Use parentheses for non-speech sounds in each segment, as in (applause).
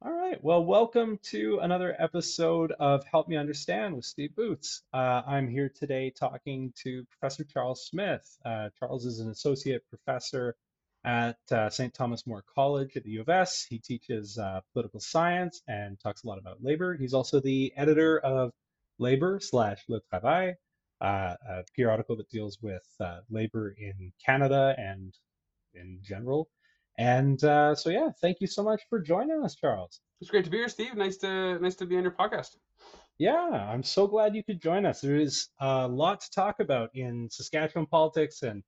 All right. Well, welcome to another episode of Help Me Understand with Steve Boots. Uh, I'm here today talking to Professor Charles Smith. Uh, Charles is an associate professor at uh, St. Thomas More College at the U of S. He teaches uh, political science and talks a lot about labor. He's also the editor of Labor slash Le Travail, uh, a periodical that deals with uh, labor in Canada and in general. And uh, so, yeah, thank you so much for joining us, Charles. It's great to be here, Steve. Nice to nice to be on your podcast. Yeah, I'm so glad you could join us. There is a lot to talk about in Saskatchewan politics and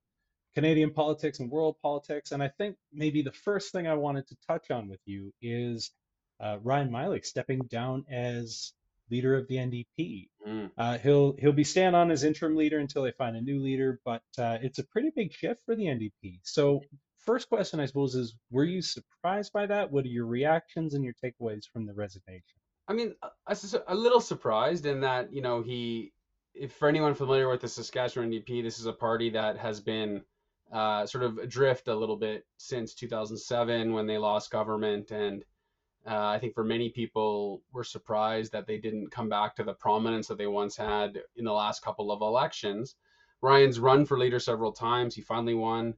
Canadian politics and world politics. And I think maybe the first thing I wanted to touch on with you is uh, Ryan Meili stepping down as leader of the NDP. Mm. Uh, he'll he'll be staying on as interim leader until they find a new leader, but uh, it's a pretty big shift for the NDP. So first question, I suppose, is were you surprised by that? What are your reactions and your takeaways from the resignation? I mean, a, a little surprised in that, you know, he, if for anyone familiar with the Saskatchewan NDP, this is a party that has been uh, sort of adrift a little bit since 2007 when they lost government. And uh, I think for many people were surprised that they didn't come back to the prominence that they once had in the last couple of elections. Ryan's run for leader several times. He finally won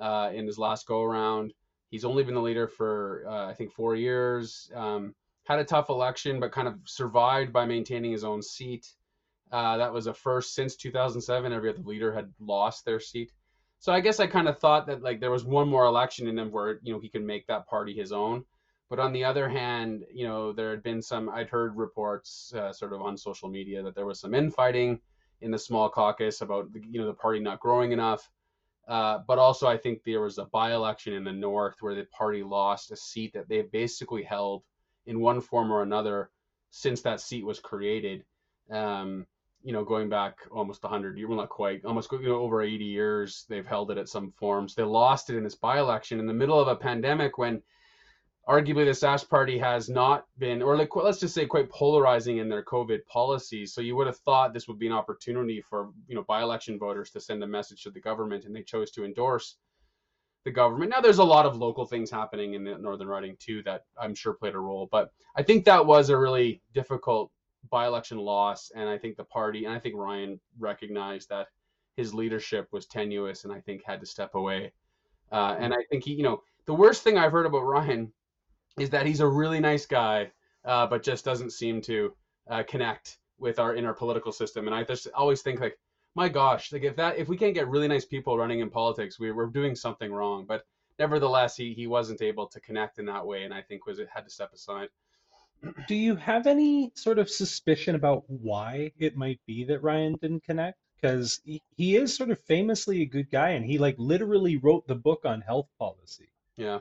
uh, in his last go around. He's only been the leader for uh, I think four years. Um, had a tough election, but kind of survived by maintaining his own seat. Uh, that was a first since 2007. Every other leader had lost their seat. So I guess I kind of thought that like there was one more election in him where you know he could make that party his own. But on the other hand, you know there had been some. I'd heard reports uh, sort of on social media that there was some infighting in the small caucus about you know the party not growing enough. Uh, but also, I think there was a by election in the North where the party lost a seat that they basically held in one form or another since that seat was created. Um, you know, going back almost 100 years, well, not quite, almost you know, over 80 years, they've held it at some forms. They lost it in this by election in the middle of a pandemic when arguably the Sask party has not been, or like let's just say, quite polarizing in their COVID policies. So you would have thought this would be an opportunity for you know by-election voters to send a message to the government, and they chose to endorse the government. Now there's a lot of local things happening in the Northern Riding too that I'm sure played a role, but I think that was a really difficult by-election loss, and I think the party and I think Ryan recognized that his leadership was tenuous, and I think had to step away. Uh, and I think he, you know, the worst thing I've heard about Ryan is that he's a really nice guy, uh, but just doesn't seem to uh, connect with our inner political system. And I just always think like, my gosh, like if that if we can't get really nice people running in politics, we, we're doing something wrong. But nevertheless, he he wasn't able to connect in that way, and I think was it had to step aside. (clears throat) Do you have any sort of suspicion about why it might be that Ryan didn't connect? Because he, he is sort of famously a good guy, and he like literally wrote the book on health policy. Yeah.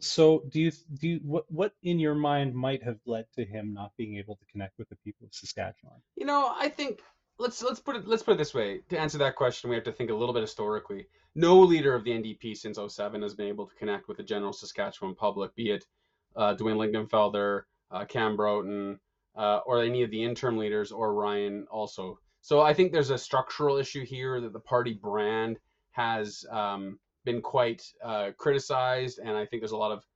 So do you do you, what what in your mind might have led to him not being able to connect with the people of Saskatchewan? You know, I think let's let's put it let's put it this way. To answer that question, we have to think a little bit historically. No leader of the NDP since 07 has been able to connect with the general Saskatchewan public, be it uh, Dwain Lingenfelter, uh, Cam Broten, uh, or any of the interim leaders, or Ryan also. So I think there's a structural issue here that the party brand has um, been quite uh, criticized, and I think there's a lot of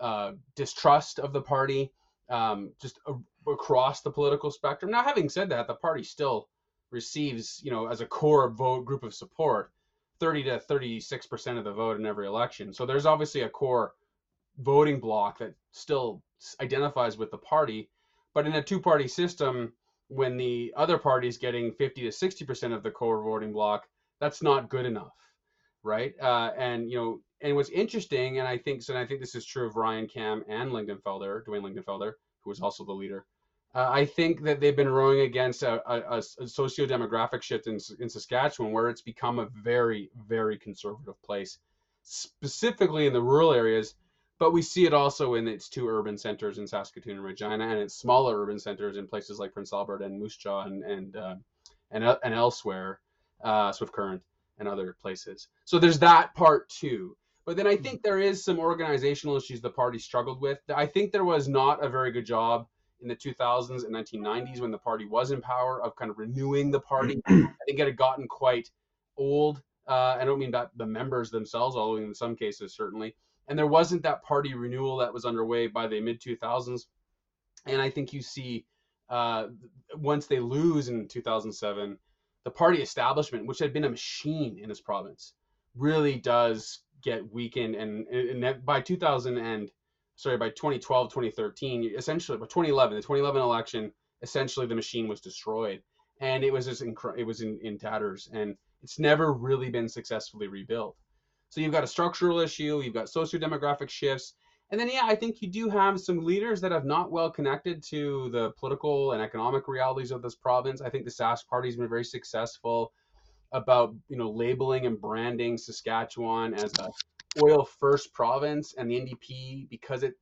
uh, distrust of the party um, just a- across the political spectrum. Now, having said that, the party still receives, you know, as a core vote group of support, 30 to 36 percent of the vote in every election. So there's obviously a core voting bloc that still identifies with the party. But in a two-party system, when the other party is getting 50 to 60 percent of the core voting bloc, that's not good enough right? Uh, and you know, and what's interesting, and I think so, and I think this is true of Ryan Cam and Lingenfelter, Dwain Lingenfelter, who was also the leader. Uh, I think that they've been rowing against a, a, a socio-demographic shift in, in Saskatchewan, where it's become a very, very conservative place, specifically in the rural areas. But we see it also in its two urban centers in Saskatoon and Regina, and its smaller urban centers in places like Prince Albert and Moose Jaw and and uh, and, and elsewhere, uh, Swift Current and other places. So there's that part too. But then I hmm. think there is some organizational issues the party struggled with. I think there was not a very good job in the 2000s and 1990s when the party was in power of kind of renewing the party. I think it had gotten quite old. Uh, I don't mean that the members themselves, although in some cases certainly. and there wasn't that party renewal that was underway by the mid 2000s. And I think you see uh, once they lose in 2007, the party establishment, which had been a machine in this province, really does get weakened. And, and by 2000 and sorry, by 2012, 2013, essentially by 2011, the 2011 election, essentially the machine was destroyed, and it was just it was in, in tatters, and it's never really been successfully rebuilt. So you've got a structural issue, you've got socio-demographic shifts, and then yeah, I think you do have some leaders that have not well connected to the political and economic realities of this province. I think the Sask party's been very successful about you know labeling and branding Saskatchewan as a oil first province, and the NDP because it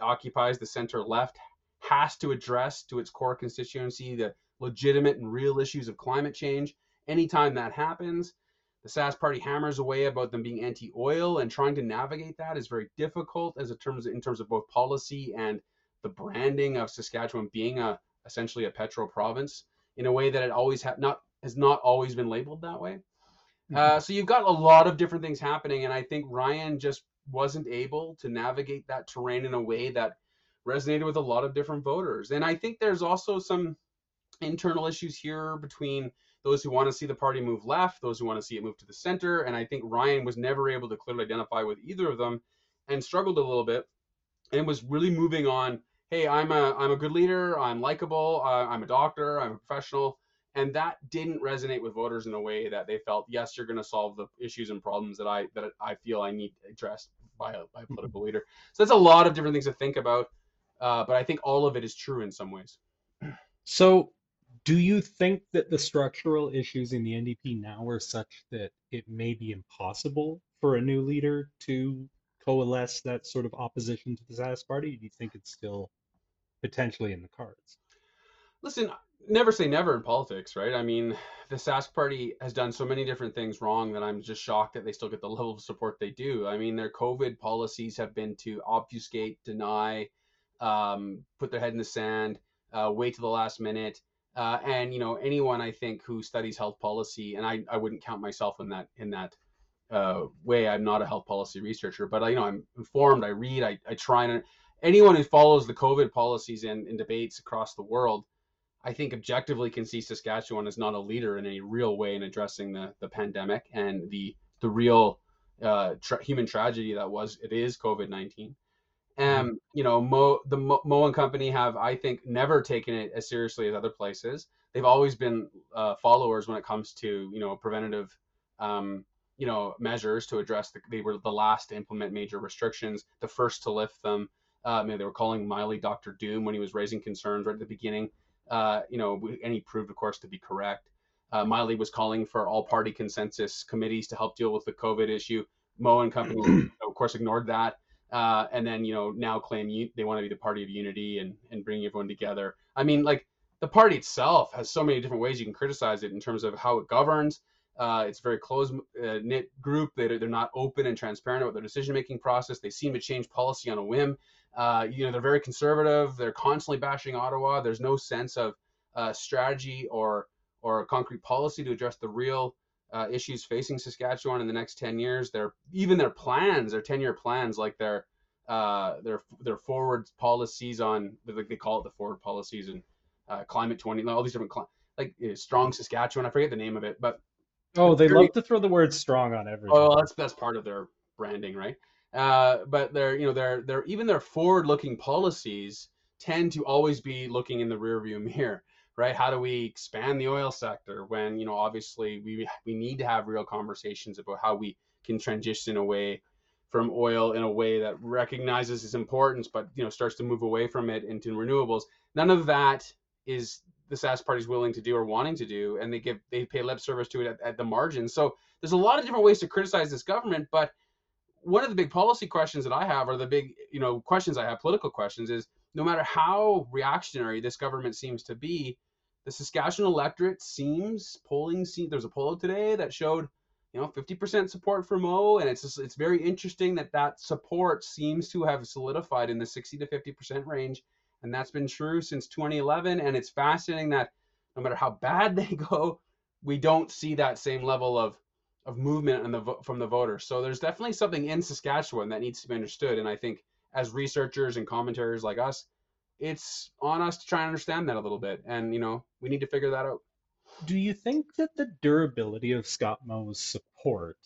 occupies the center left has to address to its core constituency the legitimate and real issues of climate change. Anytime that happens, the Sask party hammers away about them being anti-oil and trying to navigate that is very difficult as terms in terms of both policy and the branding of Saskatchewan being a essentially a petro province in a way that it always have not has not always been labeled that way. Mm-hmm. Uh, so you've got a lot of different things happening, and I think Ryan just wasn't able to navigate that terrain in a way that resonated with a lot of different voters. And I think there's also some internal issues here between those who want to see the party move left, those who want to see it move to the center. And I think Ryan was never able to clearly identify with either of them and struggled a little bit and was really moving on. Hey, I'm a I'm a good leader. I'm likable. Uh, I'm a doctor. I'm a professional, and that didn't resonate with voters in a way that they felt. Yes, you're going to solve the issues and problems that I that I feel I need addressed by a, by a political leader. So that's a lot of different things to think about, uh, but I think all of it is true in some ways. So do you think that the structural issues in the NDP now are such that it may be impossible for a new leader to coalesce that sort of opposition to the Sask party? Do you think it's still potentially in the cards? Listen, never say never in politics, right? I mean, the Sask party has done so many different things wrong that I'm just shocked that they still get the level of support they do. I mean, their COVID policies have been to obfuscate, deny, um, put their head in the sand, uh, wait to the last minute. Uh, and you know anyone I think who studies health policy, and I, I wouldn't count myself in that in that uh, way. I'm not a health policy researcher, but I, you know I'm informed. I read. I, I try and anyone who follows the COVID policies and, and debates across the world, I think objectively can see Saskatchewan as not a leader in any real way in addressing the the pandemic and the the real uh, tra- human tragedy that was it is COVID nineteen. Um, you know, Moe, the Moe, Moe, and Company have, I think, never taken it as seriously as other places. They've always been uh, followers when it comes to, you know, preventative, um, you know, measures to address. The, they were the last to implement major restrictions, the first to lift them. Um, they were calling Meili Doctor Doom when he was raising concerns right at the beginning. Uh, you know, and he proved, of course, to be correct. Uh, Meili was calling for all party consensus committees to help deal with the COVID issue. Moe and Company, (clears throat) of course, ignored that uh, and then you know now claim they want to be the party of unity and and bring everyone together. I mean, like the party itself has so many different ways you can criticize it in terms of how it governs. Uh, it's a very close uh, knit group. They, they're not open and transparent about their decision making process. They seem to change policy on a whim. Uh, you know, they're very conservative. They're constantly bashing Ottawa. There's no sense of uh, strategy or or concrete policy to address the real uh, issues facing Saskatchewan in the next 10 years. Their even their plans, their 10 year plans, like their uh, their their forward policies on like they call it the forward policies and uh, climate 20, all these different like uh, strong Saskatchewan. I forget the name of it, but oh, they love to throw the word strong on everything. Oh, that's that's part of their branding, right? Uh, but they're you know they're they're even their forward looking policies tend to always be looking in the rearview (laughs) mirror right? How do we expand the oil sector when, you know, obviously we, we need to have real conversations about how we can transition away from oil in a way that recognizes its importance, but, you know, starts to move away from it into renewables. None of that is the Sask party is willing to do or wanting to do, and they give they pay lip service to it at, at the margin. So there's a lot of different ways to criticize this government, but one of the big policy questions that I have, or the big you know questions I have, political questions, is no matter how reactionary this government seems to be, the Saskatchewan electorate seems polling. There's a poll today that showed, you know, 50% support for Moe, and it's just, it's very interesting that that support seems to have solidified in the 60 to 50% range, and that's been true since 2011. And it's fascinating that no matter how bad (laughs) they go, we don't see that same level of of movement the from the voters. So there's definitely something in Saskatchewan that needs to be understood, and I think as researchers and commentators like us, it's on us to try and understand that a little bit, and you know we need to figure that out. Do you think that the durability of Scott Moe's support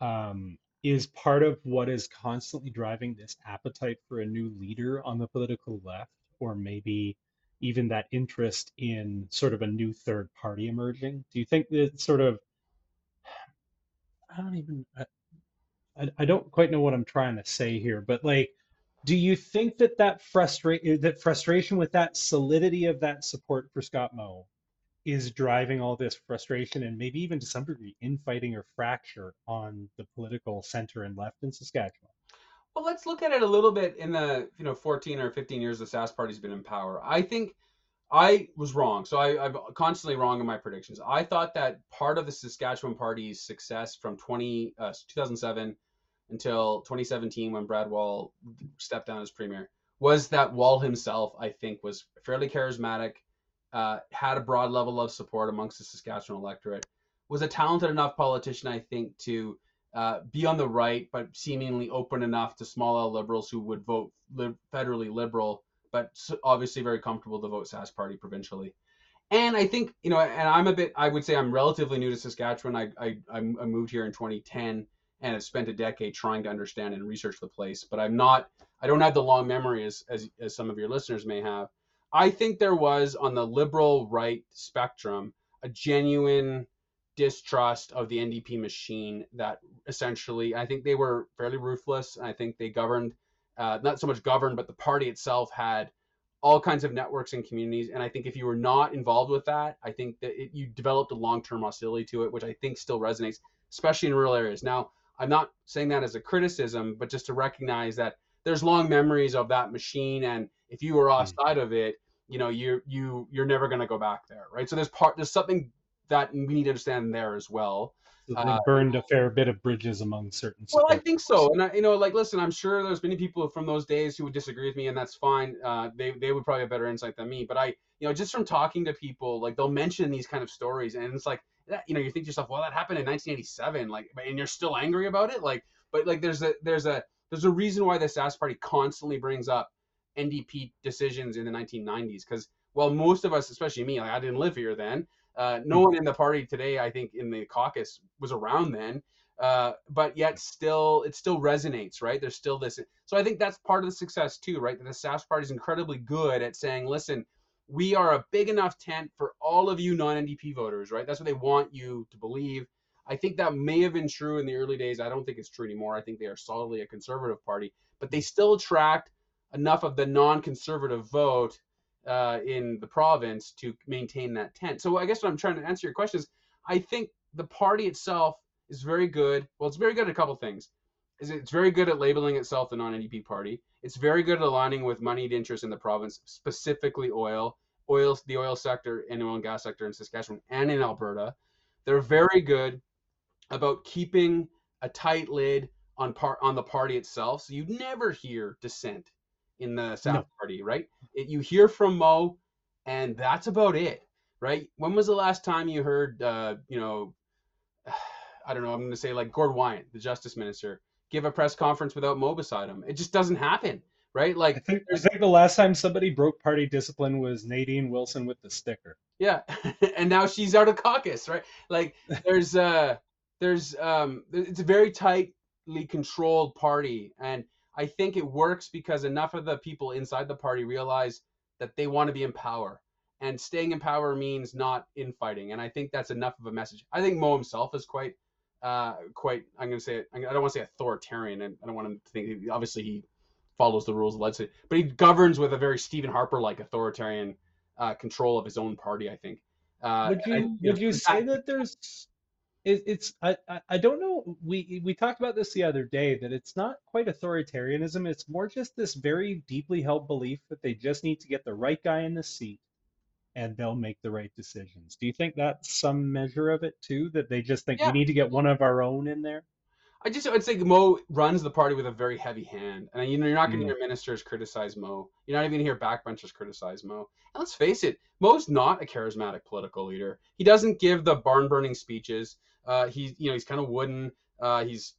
um, is part of what is constantly driving this appetite for a new leader on the political left, or maybe even that interest in sort of a new third party emerging? Do you think that sort of, I don't even, I, I don't quite know what I'm trying to say here, but like, do you think that that frustrate that frustration with that solidity of that support for Scott Moe is driving all this frustration and maybe even to some degree infighting or fracture on the political center and left in Saskatchewan? Well, let's look at it a little bit in the you know 14 or 15 years the Sask Party's been in power. I think I was wrong. So I, I'm constantly wrong in my predictions. I thought that part of the Saskatchewan Party's success from 20 uh, 2007 until 2017 when Brad Wall stepped down as premier was that Wall himself I think was fairly charismatic uh, had a broad level of support amongst the Saskatchewan electorate, was a talented enough politician, I think, to uh, be on the right, but seemingly open enough to small L liberals who would vote li- federally liberal, but obviously very comfortable to vote Sask Party provincially. And I think, you know, and I'm a bit, I would say I'm relatively new to Saskatchewan. I, I, I moved here in 2010 and have spent a decade trying to understand and research the place, but I'm not, I don't have the long memory as, as, as some of your listeners may have. I think there was on the liberal right spectrum a genuine distrust of the NDP machine that essentially I think they were fairly ruthless. I think they governed uh, not so much governed, but the party itself had all kinds of networks and communities. And I think if you were not involved with that, I think that it, you developed a long term hostility to it, which I think still resonates, especially in rural areas. Now, I'm not saying that as a criticism, but just to recognize that there's long memories of that machine. And if you were outside of it, you know you you you're never going to go back there right? So there's part there's something that we need to understand there as well. They uh, burned a fair bit of bridges among certain well i think so and I, you know like listen i'm sure there's many people from those days who would disagree with me and that's fine uh, they, they would probably have better insight than me but i you know just from talking to people like they'll mention these kind of stories and it's like you know you think to yourself well that happened in 1987 like and you're still angry about it like but like there's a there's a there's a reason why the Sask party constantly brings up NDP decisions in the 1990s because well most of us especially me like I didn't live here then. Uh, no one in the party today I think in the caucus was around then. Uh, but yet still it still resonates right? There's still this so I think that's part of the success too right? That the Sask party is incredibly good at saying listen we are a big enough tent for all of you non-NDP voters right that's what they want you to believe I think that may have been true in the early days I don't think it's true anymore I think they are solidly a conservative party but they still attract enough of the non-conservative vote uh, in the province to maintain that tent. So I guess what I'm trying to answer your question is, I think the party itself is very good. Well, it's very good at a couple things. Is it's very good at labeling itself the non-NDP party. It's very good at aligning with moneyed interests in the province, specifically oil, oil, the oil sector and oil and gas sector in Saskatchewan and in Alberta. They're very good about keeping a tight lid on part on the party itself. So you never hear dissent in the South no. Party, right? It, you hear from Moe, and that's about it, right? When was the last time you heard, uh, you know, (sighs) I don't know, I'm going to say like Gord Wyant, the Justice Minister, give a press conference without Moe beside him? It just doesn't happen, right? Like, I think, I think the last time somebody broke party discipline was Nadine Wilson with the sticker. Yeah, (laughs) and now she's out of caucus, right? Like, (laughs) there's, uh, there's, um, it's a very tightly controlled party, and I think it works because enough of the people inside the party realize that they want to be in power. And staying in power means not infighting. And I think that's enough of a message. I think Moe himself is quite, uh, quite, I'm going to say, I don't want to say authoritarian. And I don't want him to think, obviously, he follows the rules of legislature, but he governs with a very Stephen Harper like authoritarian uh, control of his own party, I think. Uh, would you, I, you would know, you say that there's it, it's I, I don't know we we talked about this the other day that it's not quite authoritarianism it's more just this very deeply held belief that they just need to get the right guy in the seat and they'll make the right decisions do you think that's some measure of it too that they just think yeah. we need to get one of our own in there I just I'd say Moe runs the party with a very heavy hand, and you know you're not going to Mm. hear ministers criticize Moe. You're not even going to hear backbenchers criticize Moe. And let's face it, Moe's not a charismatic political leader. He doesn't give the barn burning speeches. Uh, he's you know he's kind of wooden. Uh, he's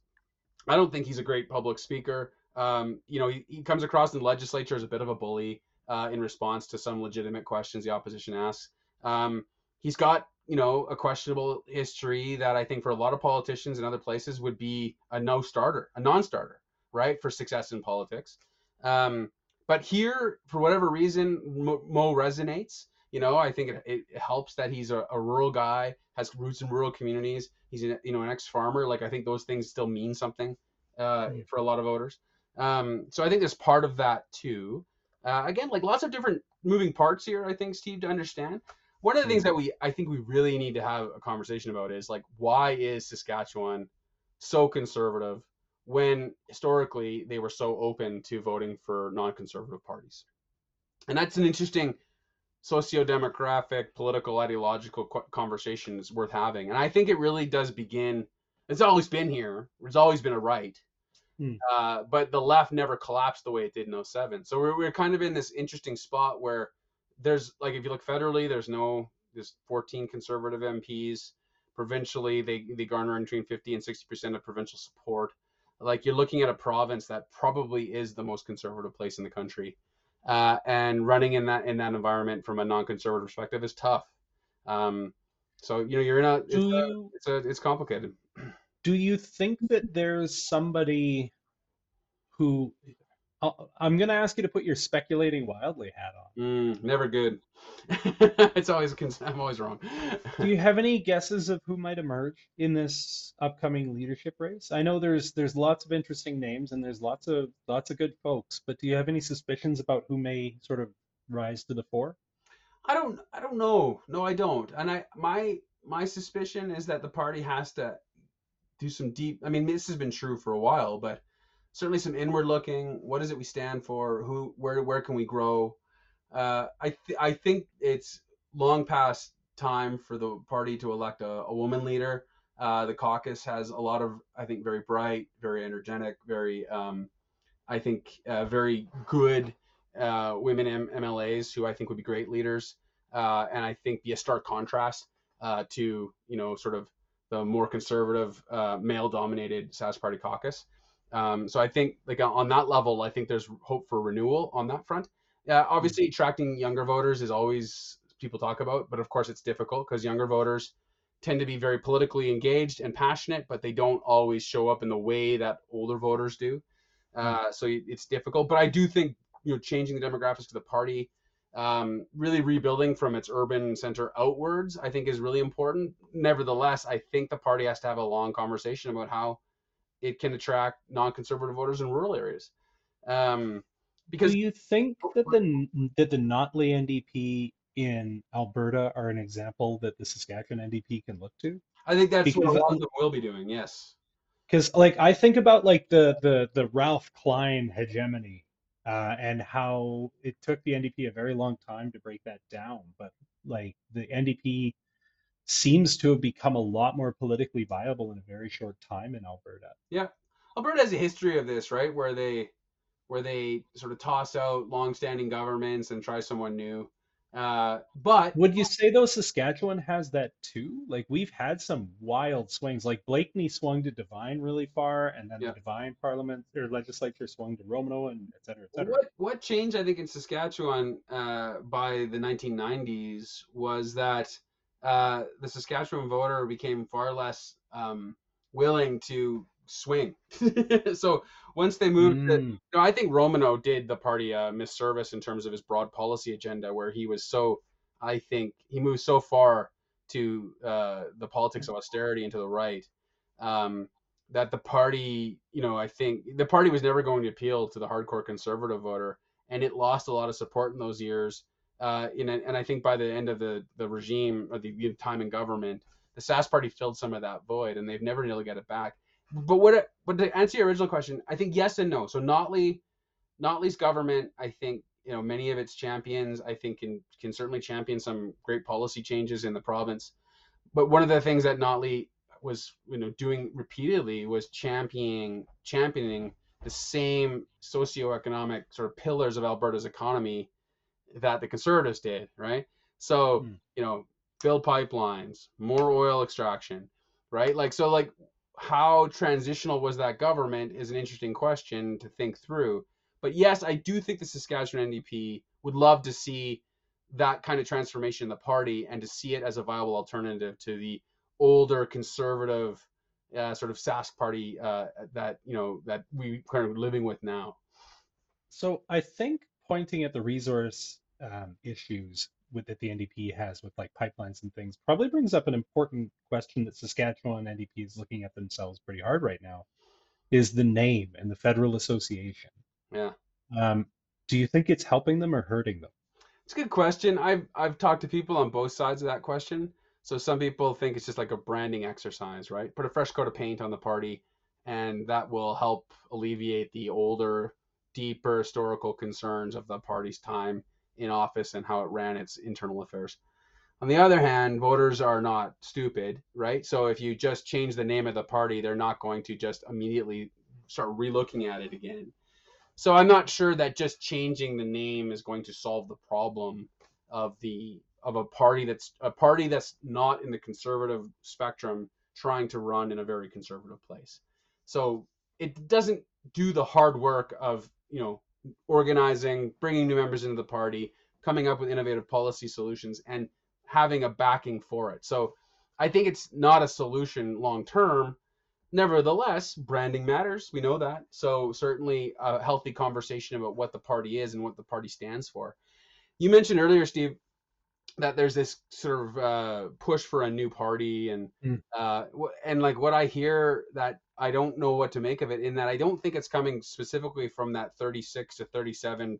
I don't think he's a great public speaker. Um, you know he, he comes across in the legislature as a bit of a bully uh, in response to some legitimate questions the opposition asks. Um, he's got you know a questionable history that I think for a lot of politicians in other places would be a no starter, a non-starter, right, for success in politics. Um, but here, for whatever reason, Moe, Moe resonates. You know, I think it, it helps that he's a, a rural guy, has roots in rural communities. He's an, you know an ex-farmer. Like I think those things still mean something uh, Mm. for a lot of voters. Um, so I think there's part of that too. Uh, again, like lots of different moving parts here. I think Steve to understand. One of the things that we I think we really need to have a conversation about is like why is Saskatchewan so conservative when historically they were so open to voting for non-conservative parties, and that's an interesting socio-demographic, political, ideological conversation is worth having. And I think it really does begin. It's always been here. There's always been a right, Hmm. uh, but the left never collapsed the way it did in 07. So we're, we're kind of in this interesting spot where there's like if you look federally, there's no there's 14 conservative MPs. Provincially, they they garner between 50 and 60 percent of provincial support. Like you're looking at a province that probably is the most conservative place in the country, uh, and running in that in that environment from a non-conservative perspective is tough. Um, so you know you're in a it's, Do a, you it's a it's complicated. (clears throat) do you think that there's somebody who I'll- I'm going to ask you to put your speculating wildly hat on. Mm, never good. (laughs) it's always I'm always wrong. Do you (laughs) have any guesses of who might emerge in this upcoming leadership race? I know there's there's lots of interesting names and there's lots of lots of good folks, but do you have any suspicions about who may sort of rise to the fore? I don't I don't know. No, I don't. And I my my suspicion is that the party has to do some deep I mean this has been true for a while, but certainly some inward looking. What is it we stand for? Who where where can we grow? Uh, I th- I think it's long past time for the party to elect a, a woman leader. Uh, the caucus has a lot of I think very bright, very energetic, very um, I think uh, very good uh, women M- MLAs who I think would be great leaders, uh, and I think be a stark contrast uh, to you know sort of the more conservative uh, male-dominated Sask Party caucus. Um, so I think like on that level, I think there's hope for renewal on that front. Obviously attracting younger voters is always people talk about, but of course it's difficult because younger voters tend to be very politically engaged and passionate, but they don't always show up in the way that older voters do. Uh, so it's difficult, but I do think you know changing the demographics of the party, um, really rebuilding from its urban center outwards, I think is really important. Nevertheless, I think the party has to have a long conversation about how it can attract non-conservative voters in rural areas. Um, because Do you think that the that the Notley NDP in Alberta are an example that the Saskatchewan NDP can look to? I think that's what a lot of them will be doing. Yes. Because like I think about like the the the Ralph Klein hegemony uh, and how it took the NDP a very long time to break that down, but like the NDP seems to have become a lot more politically viable in a very short time in Alberta. Yeah, Alberta has a history of this, right? Where they, where they sort of toss out long-standing governments and try someone new. Uh, but Would you say though Saskatchewan has that too? Like we've had some wild swings. Like Blakeney swung to Devine really far, and then Yeah. the Devine Parliament or legislature swung to Romanow, and et cetera, et cetera. what what changed, I think, in Saskatchewan uh, by the 1990s was that uh, the Saskatchewan voter became far less um, willing to swing. (laughs) so once they moved Mm. No, I think Romanow did the party a misservice in terms of his broad policy agenda, where he was so, I think, he moved so far to uh, the politics of austerity and to the right um, that the party, you know, I think the party was never going to appeal to the hardcore conservative voter, and it lost a lot of support in those years. Uh, in, and I think by the end of the, the regime or the, the time in government, the Sask party filled some of that void, and they've never been able to get it back but what but to answer your original question, I think yes and no. So Notley, Notley's government, I think you know many of its champions, I think can can certainly champion some great policy changes in the province. But one of the things that Notley was you know doing repeatedly was championing championing the same socioeconomic sort of pillars of Alberta's economy that the conservatives did, right? So, Hmm. you know, build pipelines, more oil extraction, right? Like so like how transitional was that government is an interesting question to think through. But yes, I do think the Saskatchewan NDP would love to see that kind of transformation in the party and to see it as a viable alternative to the older conservative uh, sort of Sask party uh, that you know that we kind of living with now. So I think pointing at the resource um, issues with that the NDP has with like pipelines and things probably brings up an important question that Saskatchewan NDP is looking at themselves pretty hard right now, is the name and the federal association. Yeah. Um, do you think it's helping them or hurting them? It's a good question. I've I've talked to people on both sides of that question. So some people think it's just like a branding exercise, right? Put a fresh coat of paint on the party, and that will help alleviate the older, deeper historical concerns of the party's time in office and how it ran its internal affairs. On the other hand, voters are not stupid, right? So if you just change the name of the party, they're not going to just immediately start relooking at it again. So I'm not sure that just changing the name is going to solve the problem of the of a party that's a party that's not in the conservative spectrum trying to run in a very conservative place. So it doesn't do the hard work of, you know, organizing, bringing new members into the party, coming up with innovative policy solutions and having a backing for it. So I think it's not a solution long term. Nevertheless, branding matters. We know that. So certainly a healthy conversation about what the party is and what the party stands for. You mentioned earlier, Steve, that there's this sort of uh, push for a new party, and Mm. uh, and like what I hear that I don't know what to make of it. In that I don't think it's coming specifically from that 36 to 37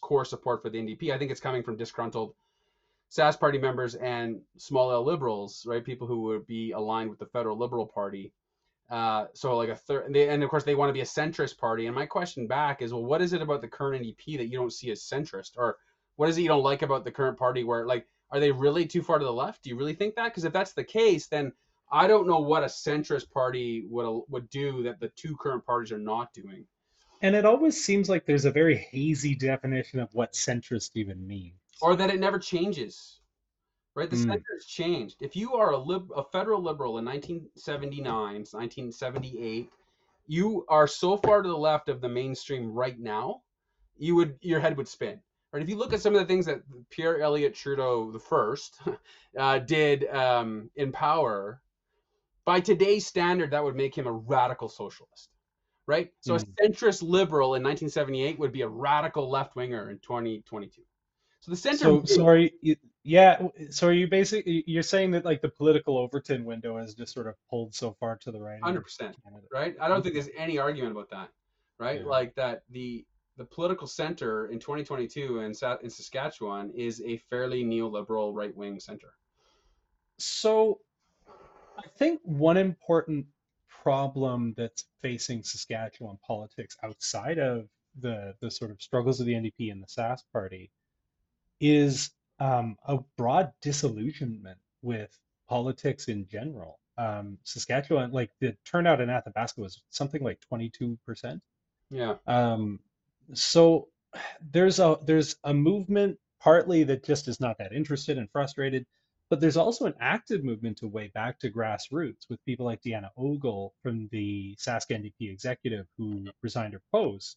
core support for the NDP. I think it's coming from disgruntled Sask party members and small L liberals, right? People who would be aligned with the federal Liberal Party. Uh, so like a third, and of course they want to be a centrist party. And my question back is, well, what is it about the current NDP that you don't see as centrist, or what is it you don't like about the current party? Where like, are they really too far to the left? Do you really think that? Because if that's the case, then I don't know what a centrist party would would do that the two current parties are not doing. And it always seems like there's a very hazy definition of what centrist even means. or that it never changes. Right, the Mm. center has changed. If you are a lib- a federal liberal in 1979, 1978, you are so far to the left of the mainstream right now, you would your head would spin. Right, if you look at some of the things that Pierre Elliott Trudeau the first (laughs) uh, did um, in power, by today's standard, that would make him a radical socialist. Right, so a Mm. centrist liberal in 1978 would be a radical left winger in 2022. So the center. So sorry, you, yeah. So are you basically you're saying that like the political Overton window has just sort of pulled so far to the right? Hundred percent, right? I don't think there's any argument about that, right? Yeah. Like that the the political center in 2022 in, in Saskatchewan is a fairly neoliberal right wing center. So I think one important problem that's facing Saskatchewan politics outside of the the sort of struggles of the NDP and the Sask party is um, a broad disillusionment with politics in general. Um, Saskatchewan, like the turnout in Athabasca was something like 22%. Yeah, Um, so there's a there's a movement partly that just is not that interested and frustrated, but there's also an active movement to way back to grassroots with people like Deanna Ogle from the Sask NDP executive who resigned her post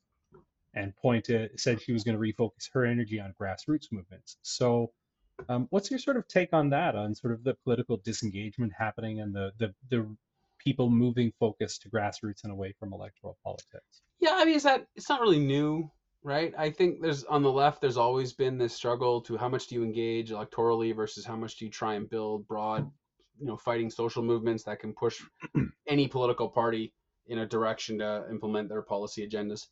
and pointed said she was going to refocus her energy on grassroots movements. So um, what's your sort of take on that, on sort of the political disengagement happening and the the the people moving focus to grassroots and away from electoral politics? yeah. I mean, is that it's not really new, right? I think there's on the left. There's always been this struggle to how much do you engage electorally versus how much do you try and build broad, you know, fighting social movements that can push (clears throat) any political party in a direction to implement their policy agendas.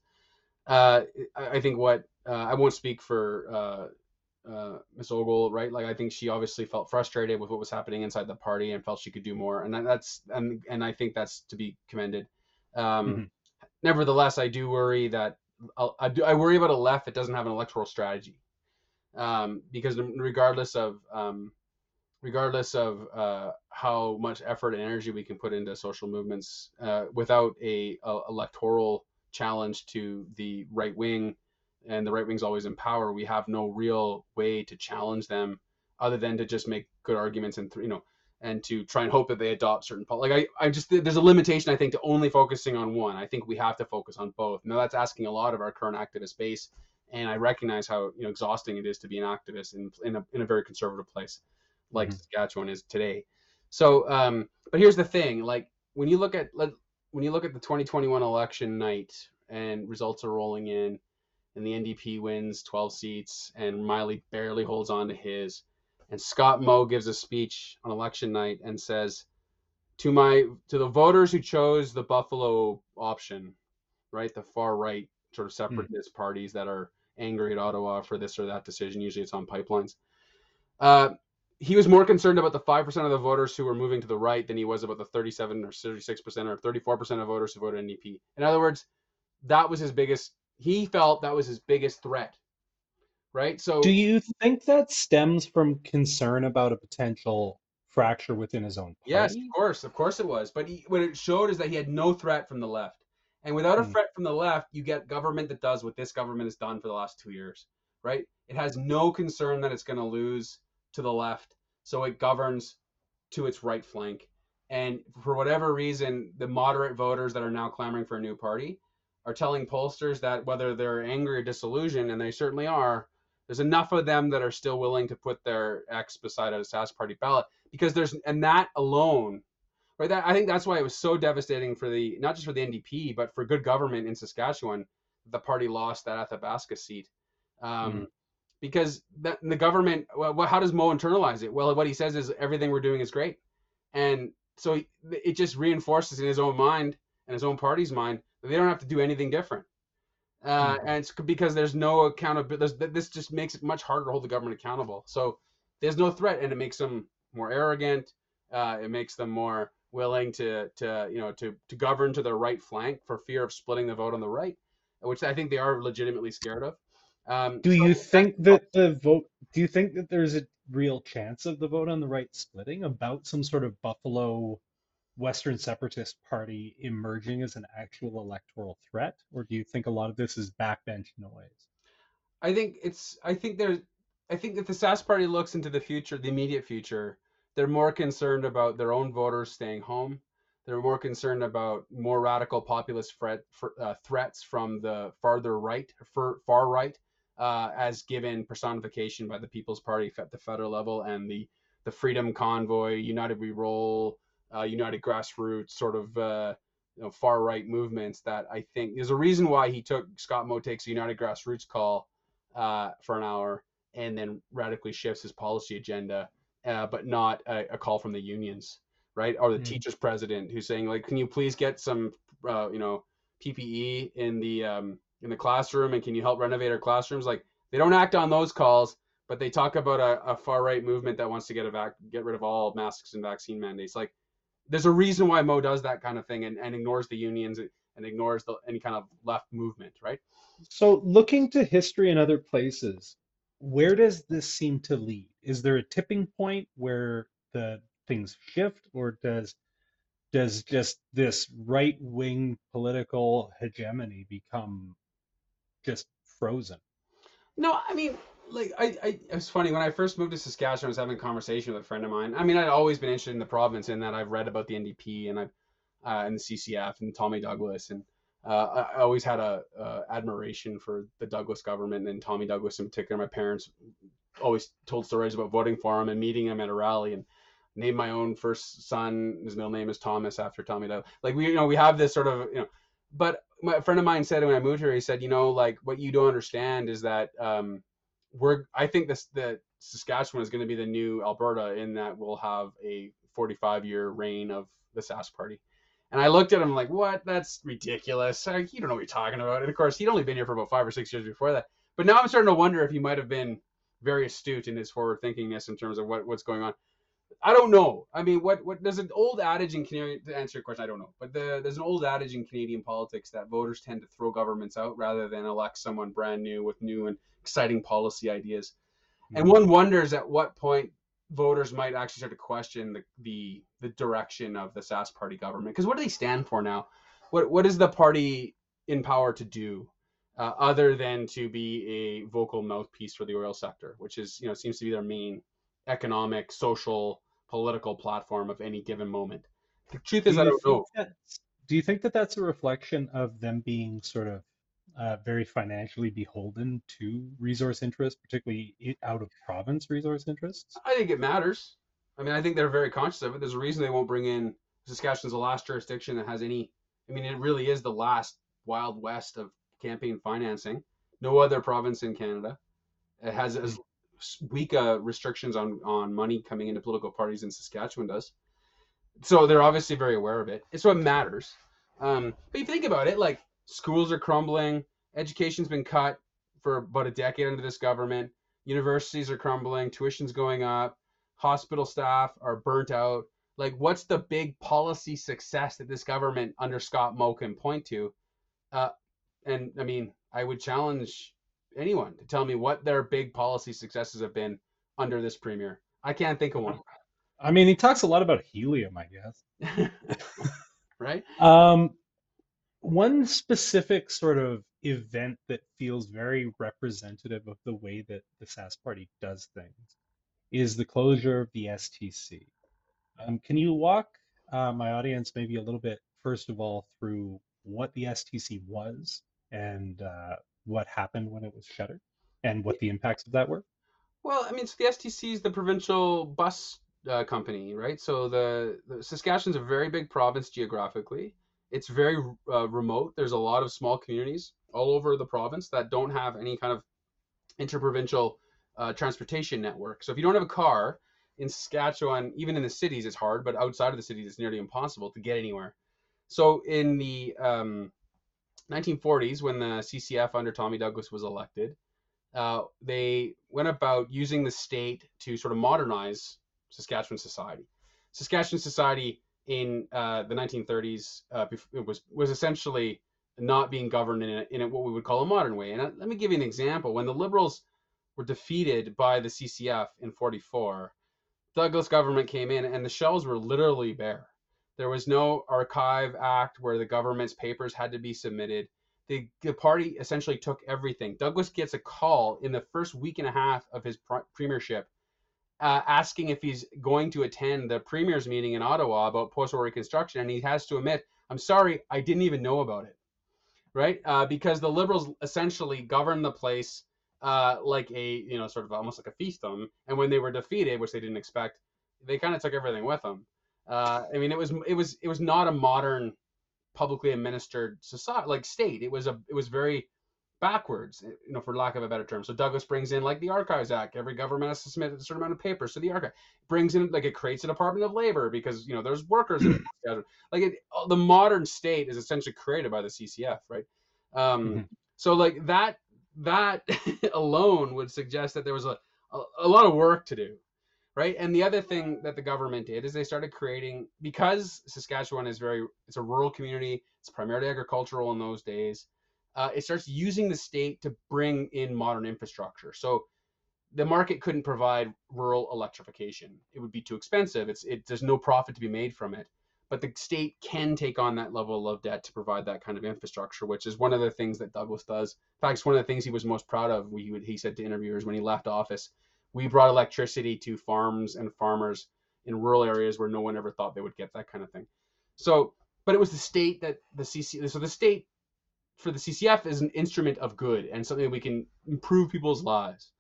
Uh, I, I think what uh, I won't speak for uh, uh, Ms. Ogle, right? Like I think she obviously felt frustrated with what was happening inside the party and felt she could do more, and that's and and I think that's to be commended. Um, Mhm. Nevertheless, I do worry that I, do, I worry about a left that doesn't have an electoral strategy, um, because regardless of um, regardless of uh, how much effort and energy we can put into social movements, uh, without a, a, electoral challenge to the right wing, and the right wing's always in power, we have no real way to challenge them other than to just make good arguments and you know and to try and hope that they adopt certain policies. like I, I just there's a limitation I think to only focusing on one. I think we have to focus on both. Now that's asking a lot of our current activist base, and I recognize how you know exhausting it is to be an activist in in a, in a very conservative place like mm-hmm. Saskatchewan is today. So, um, but here's the thing: like when you look at when you look at the 2021 election night and results are rolling in, and the NDP wins 12 seats, and Meili barely holds on to his and Scott Moe gives a speech on election night and says, "To my to the voters who chose the Buffalo option, right, the far right sort of hmm. separatist mm. parties that are angry at Ottawa for this or that decision. Usually, it's on pipelines." Uh, he was more concerned about the 5% of the voters who were moving to the right than he was about the 37 or 36% or 34% of voters who voted NDP. In other words, that was his biggest, he felt that was his biggest threat right? So Do you think that stems from concern about a potential fracture within his own party? Yes, of course, of course it was. But he, what it showed is that he had no threat from the left. And without a hmm. threat from the left, you get government that does what this government has done for the last two years, right? It has no concern that it's going to lose to the left, so it governs to its right flank. And for whatever reason, the moderate voters that are now clamoring for a new party are telling pollsters that whether they're angry or disillusioned, and they certainly are, there's enough of them that are still willing to put their ex beside a Sask party ballot because there's and that alone, right? That I think that's why it was so devastating for the not just for the NDP but for good government in Saskatchewan. The party lost that Athabasca seat. Um, mm-hmm. Because that, the government, well, how does Moe internalize it? Well, what he says is everything we're doing is great, and so it just reinforces in his own mind and his own party's mind that they don't have to do anything different. Uh, mm-hmm. and it's because there's no accountability. This just makes it much harder to hold the government accountable. So there's no threat, and it makes them more arrogant. Uh, it makes them more willing to to you know to to govern to their right flank for fear of splitting the vote on the right, which I think they are legitimately scared of. Um, do so you think that the vote? Do you think that there's a real chance of the vote on the right splitting about some sort of Buffalo Western Separatist Party emerging as an actual electoral threat, or do you think a lot of this is backbench noise? I think it's. I think there's. I think if the Sask Party looks into the future, the immediate future, they're more concerned about their own voters staying home. They're more concerned about more radical populist threat, uh, threats from the farther right, far right, uh, as given personification by the People's Party at the federal level and the the Freedom Convoy, United We Roll, uh, United Grassroots, sort of uh, you know, far right movements that I think there's a reason why he took Scott Moe takes a United Grassroots call uh, for an hour and then radically shifts his policy agenda, uh, but not a, a, call from the unions, right? Or the mm-hmm. teachers president who's saying like, can you please get some, uh, you know, PPE in the um, in the classroom and can you help renovate our classrooms? Like they don't act on those calls, but they talk about a, a far right movement that wants to get a vac- get rid of all masks and vaccine mandates. Like there's a reason why Moe does that kind of thing and, and ignores the unions and ignores the, any kind of left movement, right? So, looking to history and other places, where does this seem to lead? Is there a tipping point where the things shift, or does does just this right wing political hegemony become just frozen? No, I mean, like I, I it's funny when I first moved to Saskatchewan, I was having a conversation with a friend of mine. I mean, I'd always been interested in the province in that I've read about the NDP and I've uh, and the CCF and Tommy Douglas and uh, I always had a, a, admiration for the Douglas government and Tommy Douglas in particular. My parents always told stories about voting for him and meeting him at a rally and named my own first son. His middle name is Thomas after Tommy Douglas. Like we, you know, we have this sort of, you know, but my friend of mine said when I moved here, he said, you know, like what you don't understand is that um, we're I think this that Saskatchewan is going to be the new Alberta in that we'll have a 45 year reign of the Sask Party. And I looked at him like, what? That's ridiculous. You don't know what you're talking about. And of course, he'd only been here for about five or six years before that. But now I'm starting to wonder if he might have been very astute in his forward thinkingness in terms of what, what's going on. I don't know. I mean, what what there's an old adage in Canadian to answer your question. I don't know, but the, there's an old adage in Canadian politics that voters tend to throw governments out rather than elect someone brand new with new and exciting policy ideas. Mm-hmm. And one wonders at what point voters might actually start to question the the, the direction of the Sask party government. Because what do they stand for now? What what is the party in power to do? Uh, other than to be a vocal mouthpiece for the oil sector, which is, you know, seems to be their main economic, social, political platform of any given moment. The truth is, I don't know. do you think that that's a reflection of them being sort of uh, very financially beholden to resource interests, particularly out of province resource interests? I think it matters. I mean, I think they're very conscious of it. There's a reason they won't bring in Saskatchewan's the last jurisdiction that has any. I mean, it really is the last wild west of campaign financing. No other province in Canada it has as weak uh, restrictions on on money coming into political parties in Saskatchewan does. So they're obviously very aware of it. It's what matters. Um, but you think about it, like schools are crumbling, education's been cut for about a decade under this government, universities are crumbling, tuition's going up, hospital staff are burnt out. Like, what's the big policy success that this government under Scott Moe can point to? Uh, and I mean, I would challenge anyone to tell me what their big policy successes have been under this premier. I can't think of one. I mean, he talks a lot about helium, I guess. (laughs) right? Um, one specific sort of event that feels very representative of the way that the Sask party does things is the closure of the STC. Um, can you walk uh, my audience maybe a little bit, first of all, through what the STC was and uh, what happened when it was shuttered and what the impacts of that were? Well, I mean, so the STC is the provincial bus uh, company, right? So the, the Saskatchewan's a very big province geographically. It's very uh, remote. There's a lot of small communities all over the province that don't have any kind of interprovincial uh, transportation network. So if you don't have a car in Saskatchewan, even in the cities, it's hard, but outside of the cities, it's nearly impossible to get anywhere. So in the um, 1940s, when the CCF under Tommy Douglas was elected, uh, they went about using the state to sort of modernize Saskatchewan society. Saskatchewan society in uh, the 1930s uh, was was essentially not being governed in, a, in a, what we would call a modern way. And uh, let me give you an example. When the Liberals were defeated by the CCF in 44, Douglas government came in and the shelves were literally bare. There was no archive act where the government's papers had to be submitted. The, the party essentially took everything. Douglas gets a call in the first week and a half of his premiership uh, asking if he's going to attend the premier's meeting in Ottawa about post-war reconstruction, and he has to admit, "I'm sorry, I didn't even know about it." Right? Uh, because the Liberals essentially governed the place uh, like a you know sort of almost like a fiefdom, and when they were defeated, which they didn't expect, they kind of took everything with them. Uh, I mean, it was it was it was not a modern publicly administered society like state. It was a it was very backwards, eh, you know, for lack of a better term. So Douglas brings in like the Archives Act. Every government has to submit a certain amount of papers to the archive. Brings in like it creates a Department of Labor because you know there's workers. (clears throat) like it, the modern state is essentially created by the CCF, right? Um, mm-hmm. So like that that (laughs) alone would suggest that there was a, a a lot of work to do, right? And the other thing that the government did is they started creating because Saskatchewan is very it's a rural community. It's primarily agricultural in those days uh, it starts using the state to bring in modern infrastructure. So the market couldn't provide rural electrification; it would be too expensive. It's it there's no profit to be made from it. But the state can take on that level of debt to provide that kind of infrastructure, which is one of the things that Douglas does. In fact, it's one of the things he was most proud of. Would, he said to interviewers when he left office, "We brought electricity to farms and farmers in rural areas where no one ever thought they would get that kind of thing." So, but it was the state that the CC so the state for the CCF is an instrument of good and something we can improve people's lives.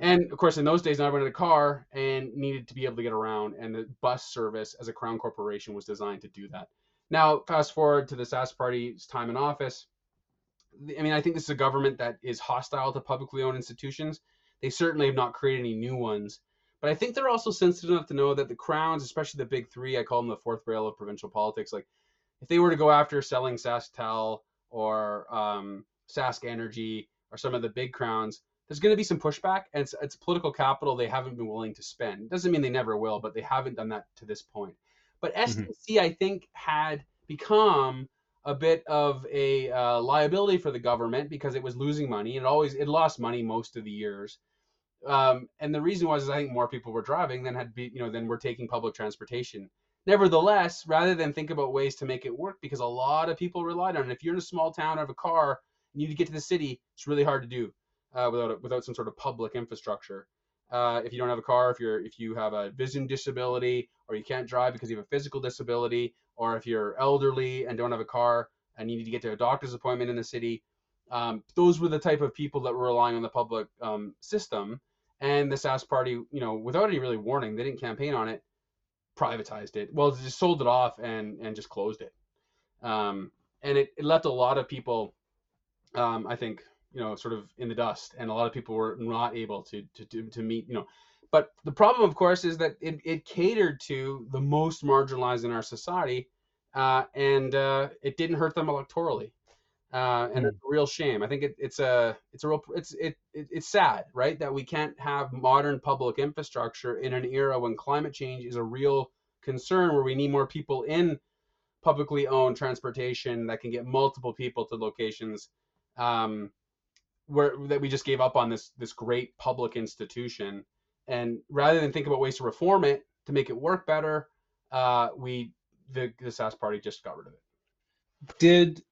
And of course, in those days, everyone had a car and needed to be able to get around, and the bus service as a crown corporation was designed to do that. Now, fast forward to the Sask Party's time in office. I mean, I think this is a government that is hostile to publicly owned institutions. They certainly have not created any new ones, but I think they're also sensitive enough to know that the crowns, especially the big three, I call them the fourth rail of provincial politics, like if they were to go after selling SaskTel or um, Sask Energy or some of the big crowns, there's going to be some pushback, and it's, it's political capital they haven't been willing to spend. Doesn't mean they never will, but they haven't done that to this point. But STC, mm-hmm. I think, had become a bit of a uh, liability for the government because it was losing money. It always it lost money most of the years. Um, and the reason was, is I think more people were driving than had be, you know, than were taking public transportation. Nevertheless, rather than think about ways to make it work, because a lot of people relied on it. If you're in a small town, or have a car, and you need to get to the city, it's really hard to do uh, without without some sort of public infrastructure. Uh, if you don't have a car, if you're if you have a vision disability, or you can't drive because you have a physical disability, or if you're elderly and don't have a car and you need to get to a doctor's appointment in the city, um, those were the type of people that were relying on the public um, system. And the Sask Party, you know, without any really warning, they didn't campaign on it, privatized it. Well, just sold it off and and just closed it. Um, and it, it left a lot of people, um, I think, you know, sort of in the dust, and a lot of people were not able to to to, to meet, you know. But the problem, of course, is that it, it catered to the most marginalized in our society, uh, and uh, it didn't hurt them electorally uh, and it's a real shame. I think it, it's a it's a real it's it, it, it's sad, right, that we can't have modern public infrastructure in an era when climate change is a real concern, where we need more people in publicly owned transportation that can get multiple people to locations. Um, where that we just gave up on this this great public institution, and rather than think about ways to reform it to make it work better, uh, we the the Sask Party just got rid of it. Did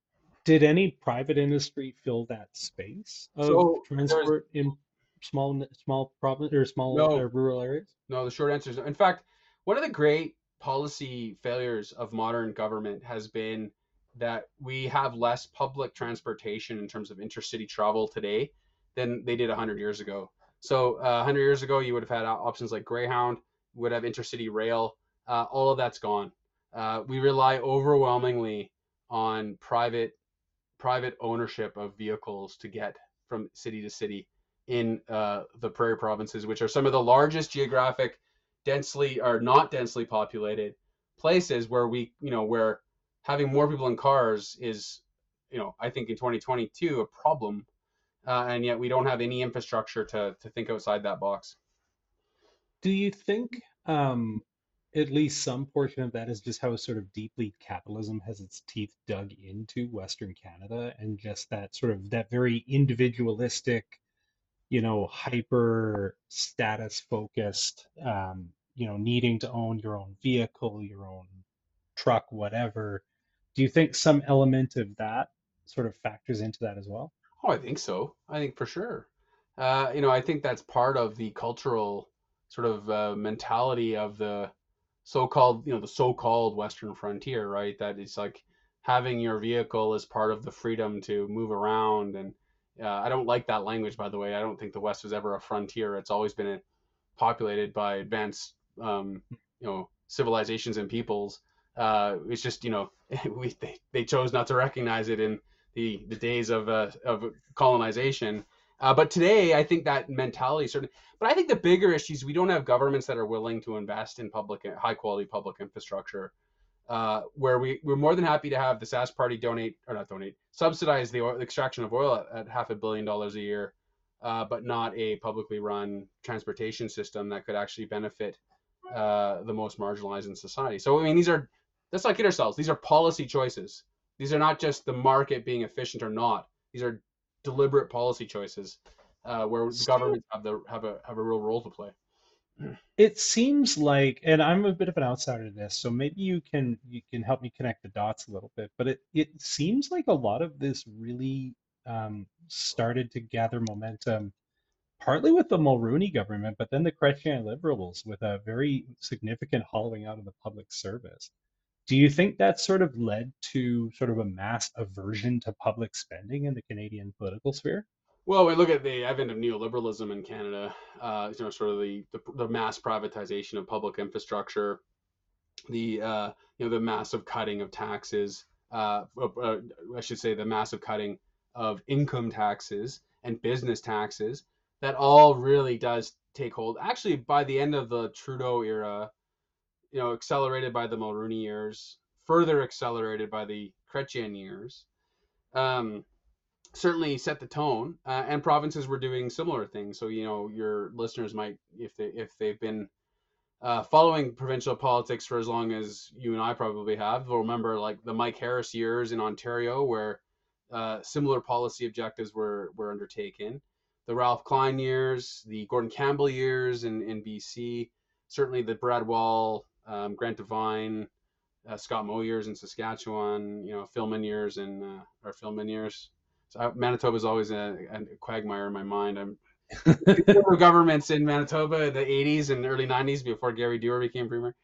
did any private industry fill that space of So transport in small small province or small No. uh, rural areas? No, the short answer is no. In fact, one of the great policy failures of modern government has been that we have less public transportation in terms of intercity travel today than they did 100 years ago. So uh, 100 years ago, you would have had options like Greyhound, would have intercity rail. Uh, all of that's gone. Uh, we rely overwhelmingly on private private ownership of vehicles to get from city to city in uh, the prairie provinces, which are some of the largest geographic, densely or not densely populated places where we, you know, where having more people in cars is, you know, I think in 2022 a problem, uh, and yet we don't have any infrastructure to to think outside that box. Do you think um, at least some portion of that is just how sort of deeply capitalism has its teeth dug into Western Canada and just that sort of that very individualistic, you know, hyper status focused, um, you know, needing to own your own vehicle, your own truck, whatever. Do you think some element of that sort of factors into that as well? Oh, I think so. I think for sure. Uh, you know, I think that's part of the cultural sort of uh, mentality of the so-called, you know, the so-called Western frontier, right? That it's like having your vehicle as part of the freedom to move around. And uh, I don't like that language, by the way. I don't think the West was ever a frontier. It's always been a, populated by advanced, um, you know, civilizations and peoples. Uh, it's just, you know, (laughs) we they, they chose not to recognize it in the the days of uh, of colonization. Uh, but today, I think that mentality certainly. But I think the bigger issue is we don't have governments that are willing to invest in public, high quality public infrastructure. Uh, where we we're more than happy to have the Sask Party donate or not donate, subsidize the, oil, extraction of oil at, at, half a billion dollars a year, uh, but not a publicly run transportation system that could actually benefit uh, the most marginalized in society. So I mean, these are let's not kid ourselves. These are policy choices. These are not just the market being efficient or not. These are deliberate policy choices uh, where So governments have the have a have a real role to play. it seems like, and I'm a bit of an outsider to this, so maybe you can you can help me connect the dots a little bit. But it it seems like a lot of this really um, started to gather momentum, partly with the Mulroney government, but then the Chrétien Liberals with a very significant hollowing out of the public service. Do you think that sort of led to sort of a mass aversion to public spending in the Canadian political sphere? Well, we look at the advent of neoliberalism in Canada, uh, you know, sort of the, the, the mass privatization of public infrastructure, the uh, you know the massive cutting of taxes, uh, uh, I should say the massive cutting of income taxes and business taxes. That all really does take hold. Actually, by the end of the Trudeau era, you know, accelerated by the Mulroney years, further accelerated by the Chrétien years. Um, certainly set the tone uh, and provinces were doing similar things so you know your listeners might if they if they've been uh, following provincial politics for as long as you and i probably have will remember like the mike harris years in ontario where uh, similar policy objectives were were undertaken the Ralph Klein years, the Gordon Campbell years in, in BC, certainly the Brad Wall, um, Grant Devine, uh, Scott Moe years in Saskatchewan, you know, Filmon years in, uh, or Filmon years. So Manitoba is always a, a, quagmire in my mind. I'm (laughs) governments in Manitoba in the 80s and early 90s before Gary Doer became premier.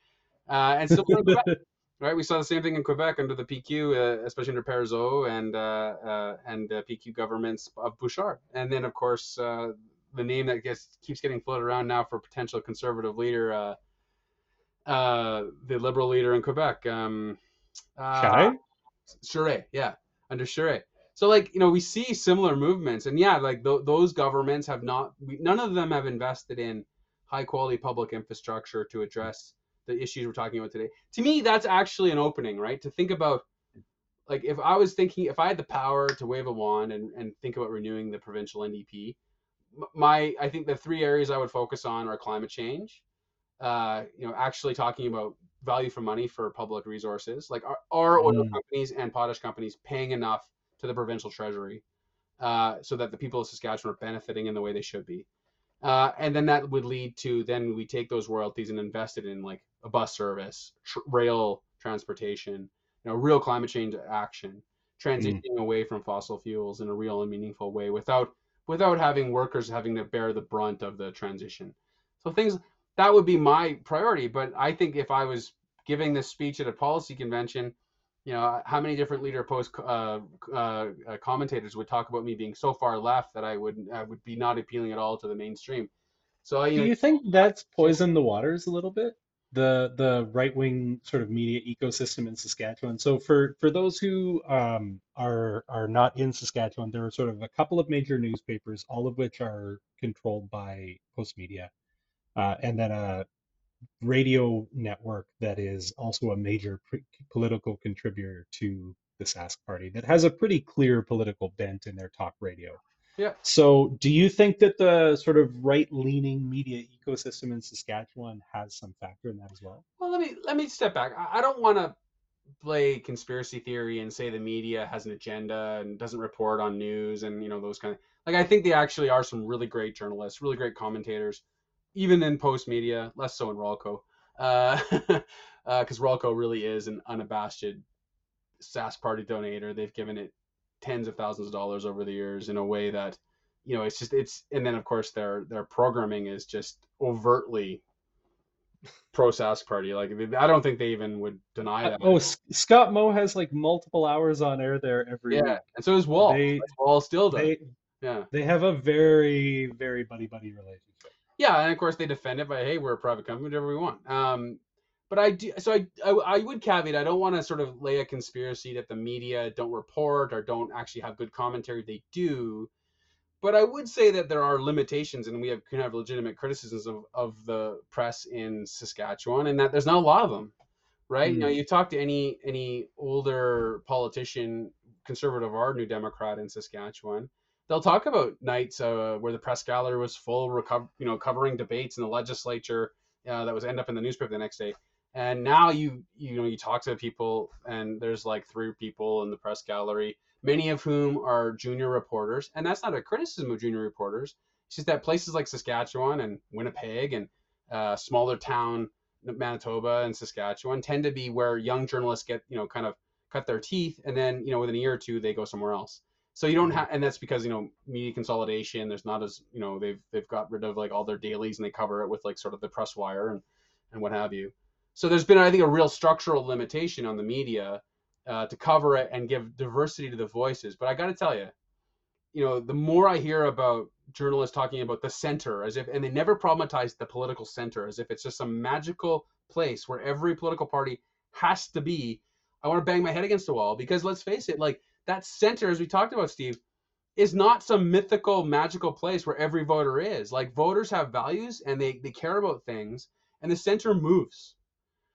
Uh, and so (laughs) right? We saw the same thing in Quebec under the PQ, uh, especially under Parizeau and uh, uh, and PQ governments of Bouchard. And then, of course, uh, the name that gets keeps getting floated around now for potential conservative leader, uh, uh, the liberal leader in Quebec, um, Charest. Charest, yeah, under Charest. So, like, you know, we see similar movements, and yeah, like th- those governments have not, we, none of them have invested in high quality public infrastructure to address the issues we're talking about today. To me, that's actually an opening, right? To think about like if I was thinking if I had the power to wave a wand and, and think about renewing the provincial NDP, my I think the three areas I would focus on are climate change, uh, you know, actually talking about value for money for public resources, like are, are oil mm. companies and potash companies paying enough to the provincial treasury, uh, so that the people of Saskatchewan are benefiting in the way they should be. Uh, and then that would lead to then we take those royalties and invest it in like a bus service, tr- rail transportation, you know, real climate change action, transitioning mm. away from fossil fuels in a real and meaningful way without without having workers having to bear the brunt of the transition. So things that would be my priority. But I think if I was giving this speech at a policy convention, you know, how many different Leader-Post uh, uh, uh, commentators would talk about me being so far left that I would I would be not appealing at all to the mainstream. So you do know, you think that's poisoned the waters a little bit? The the right wing sort of media ecosystem in Saskatchewan. So for for those who um, are are not in Saskatchewan, there are sort of a couple of major newspapers, all of which are controlled by Postmedia, uh, and then a radio network that is also a major pre- political contributor to the Sask Party that has a pretty clear political bent in their talk radio. Yeah. So, do you think that the sort of right-leaning media ecosystem in Saskatchewan has some factor in that as well? Well, let me let me step back. I, I don't want to play conspiracy theory and say the media has an agenda and doesn't report on news and you know those kind of like I think they actually are some really great journalists, really great commentators even in Postmedia, less so in Rawlco, because uh, (laughs) uh, Rawlco really is an unabashed Sask Party donator. They've given it tens of thousands of dollars over the years in a way that, you know, it's just it's and then of course their their programming is just overtly pro Sask Party. Like I don't think they even would deny that. Oh, Scott Moe has like multiple hours on air there every yeah, week. and so does Wall. They, Wall still does. They, yeah, they have a very very buddy buddy relationship. Yeah, and of course they defend it by, hey, we're a private company, whatever we want. Um, but I do, so I, I, I would caveat, I don't want to sort of lay a conspiracy that the media don't report or don't actually have good commentary. They do, but I would say that there are limitations, and we have can have legitimate criticisms of, of the press in Saskatchewan, and that there's not a lot of them, right? Mm. You know, you talk to any any older politician, conservative or New Democrat in Saskatchewan, they'll talk about nights uh, where the press gallery was full, reco- you know, covering debates in the legislature uh, that was end up in the newspaper the next day. And now you you know you talk to people and there's like three people in the press gallery, many of whom are junior reporters, and that's not a criticism of junior reporters. It's just that places like Saskatchewan and Winnipeg and uh, smaller town Manitoba and Saskatchewan tend to be where young journalists get you know kind of cut their teeth, and then you know within a year or two they go somewhere else. So you don't have, and that's because you know media consolidation. There's not as you know they've they've got rid of like all their dailies and they cover it with like sort of the press wire and and what have you. So there's been I think a real structural limitation on the media uh, to cover it and give diversity to the voices. But I got to tell you, you know, the more I hear about journalists talking about the center as if, and they never problematize the political center as if it's just some magical place where every political party has to be. I want to bang my head against the wall because let's face it, like that center, as we talked about, Steve, is not some mythical, magical place where every voter is. Like voters have values and they, they care about things, and the center moves.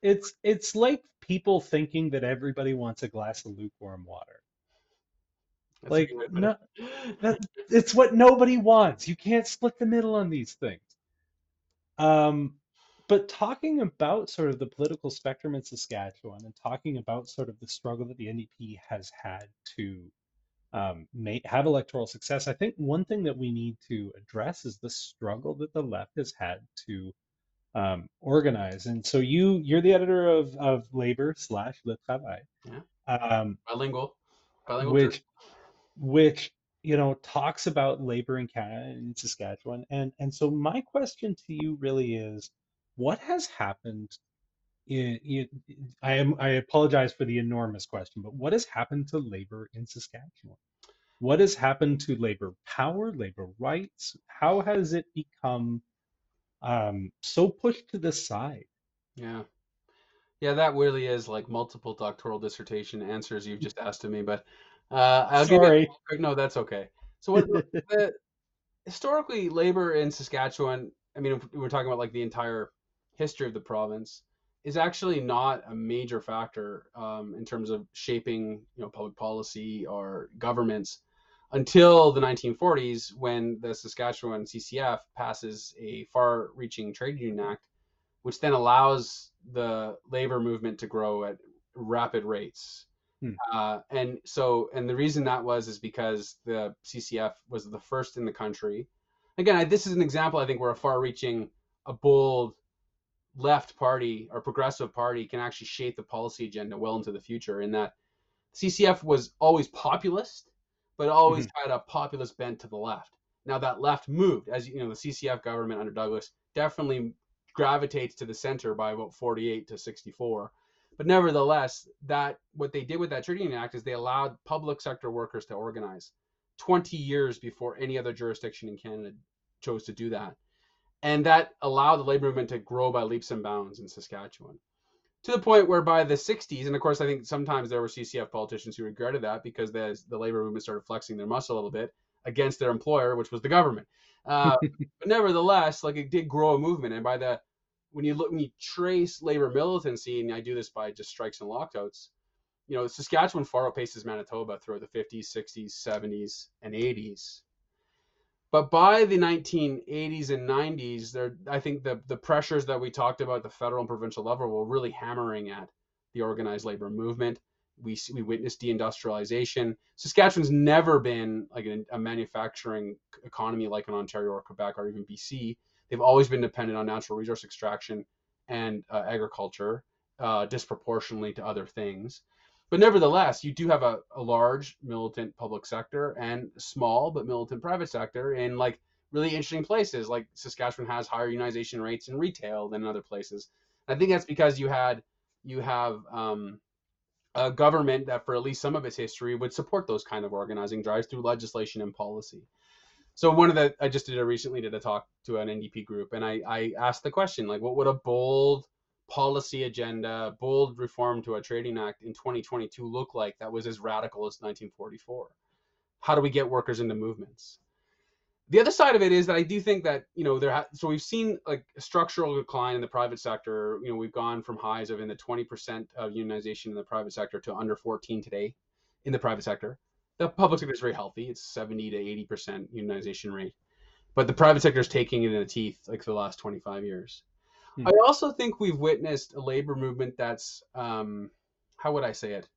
It's it's like people thinking that everybody wants a glass of lukewarm water. That's like no, that, it's what nobody wants. You can't split the middle on these things. Um, but talking about sort of the political spectrum in Saskatchewan and talking about sort of the struggle that the NDP has had to um, may have electoral success. I think one thing that we need to address is the struggle that the left has had to um, organize. And so you you're the editor of of Labor slash Le Travail, Yeah. um, Bilingual. Bilingual. which which you know talks about labor in Canada and in Saskatchewan. And and so my question to you really is, what has happened? In, in, I am I apologize for the enormous question, but what has happened to labor in Saskatchewan? What has happened to labor power, labor rights? How has it become um, so pushed to the side? Yeah. Yeah, that really is like multiple doctoral dissertation answers you've just asked of me, but uh, I'll give you. Sorry. (laughs) No, that's okay. So what (laughs) the, historically labor in Saskatchewan, I mean, if we're talking about like the entire history of the province, is actually not a major factor um, in terms of shaping, you know, public policy or governments until the 1940s when the Saskatchewan CCF passes a far-reaching trade union act, which then allows the labor movement to grow at rapid rates. Hmm. Uh, and so, and the reason that was is because the CCF was the first in the country. Again, I, this is an example, I think, where a far-reaching, a bold left party or progressive party can actually shape the policy agenda well into the future. In that, CCF was always populist, but always mm-hmm. had a populist bent to the left. Now that left moved, as you know, the CCF government under Douglas definitely gravitates to the center by about 48 to 64. But nevertheless, that what they did with that trade union act is they allowed public sector workers to organize 20 years before any other jurisdiction in Canada chose to do that. And that allowed the labor movement to grow by leaps and bounds in Saskatchewan. To the point where by the 60s, and of course, I think sometimes there were CCF politicians who regretted that because the, the labor movement started flexing their muscle a little bit against their employer, which was the government. Uh, (laughs) but nevertheless, like it did grow a movement. And by the when you look when you trace labor militancy, and I do this by just strikes and lockouts, you know, Saskatchewan far outpaces Manitoba throughout the 50s, 60s, 70s, and 80s. But by the 1980s and 90s, there I think the the pressures that we talked about at the federal and provincial level were really hammering at the organized labor movement. We we witnessed deindustrialization. Saskatchewan's never been like a, a manufacturing economy like in Ontario or Quebec or even BC. They've always been dependent on natural resource extraction and uh, agriculture uh, disproportionately to other things. But nevertheless, you do have a, a large militant public sector and small but militant private sector in like really interesting places. Like Saskatchewan has higher unionization rates in retail than other places. I think that's because you had you have um, a government that for at least some of its history would support those kind of organizing drives through legislation and policy. So one of the I just did a recently did a talk to an NDP group and I, I asked the question like what would a bold policy agenda, bold reform to a trading act in 2022 look like that was as radical as 1944? How do we get workers into movements? The other side of it is that I do think that you know there. Ha- so we've seen like a structural decline in the private sector. You know we've gone from highs of in the 20% of unionization in the private sector to under 14 today in the private sector. The public sector is very healthy. It's 70 to 80% unionization rate, but the private sector is taking it in the teeth like for the last 25 years. Hmm. I also think we've witnessed a labor movement that's, um, how would I say it?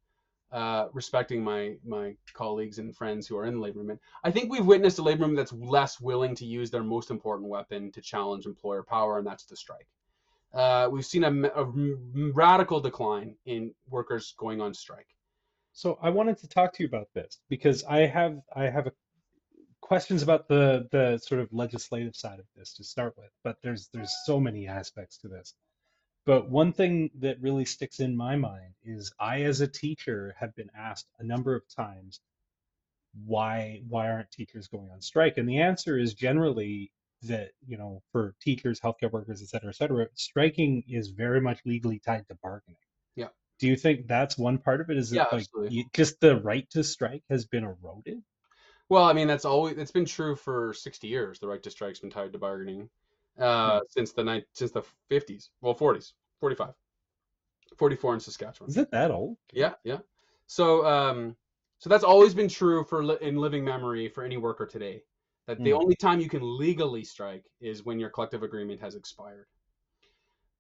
Uh, respecting my my colleagues and friends who are in the labor movement, I think we've witnessed a labor movement that's less willing to use their most important weapon to challenge employer power, and that's the strike. Uh, we've seen a, a radical decline in workers going on strike. So I wanted to talk to you about this because I have I have a, questions about the the sort of legislative side of this to start with, but there's there's so many aspects to this. But one thing that really sticks in my mind is I, as a teacher, have been asked a number of times why why aren't teachers going on strike? And the answer is generally that you know for teachers, healthcare workers, et cetera, et cetera, striking is very much legally tied to bargaining. Yeah. Do you think that's one part of it? Is it like you, just the right to strike has been eroded? Well, I mean that's always it's been true for 60 years. The right to strike's been tied to bargaining uh, since the ni- since the 50s, well 40s, 45, 44 in Saskatchewan. Is it that old? Yeah, yeah. So, um, so that's always been true for li- in living memory for any worker today. That the Hmm. only time you can legally strike is when your collective agreement has expired.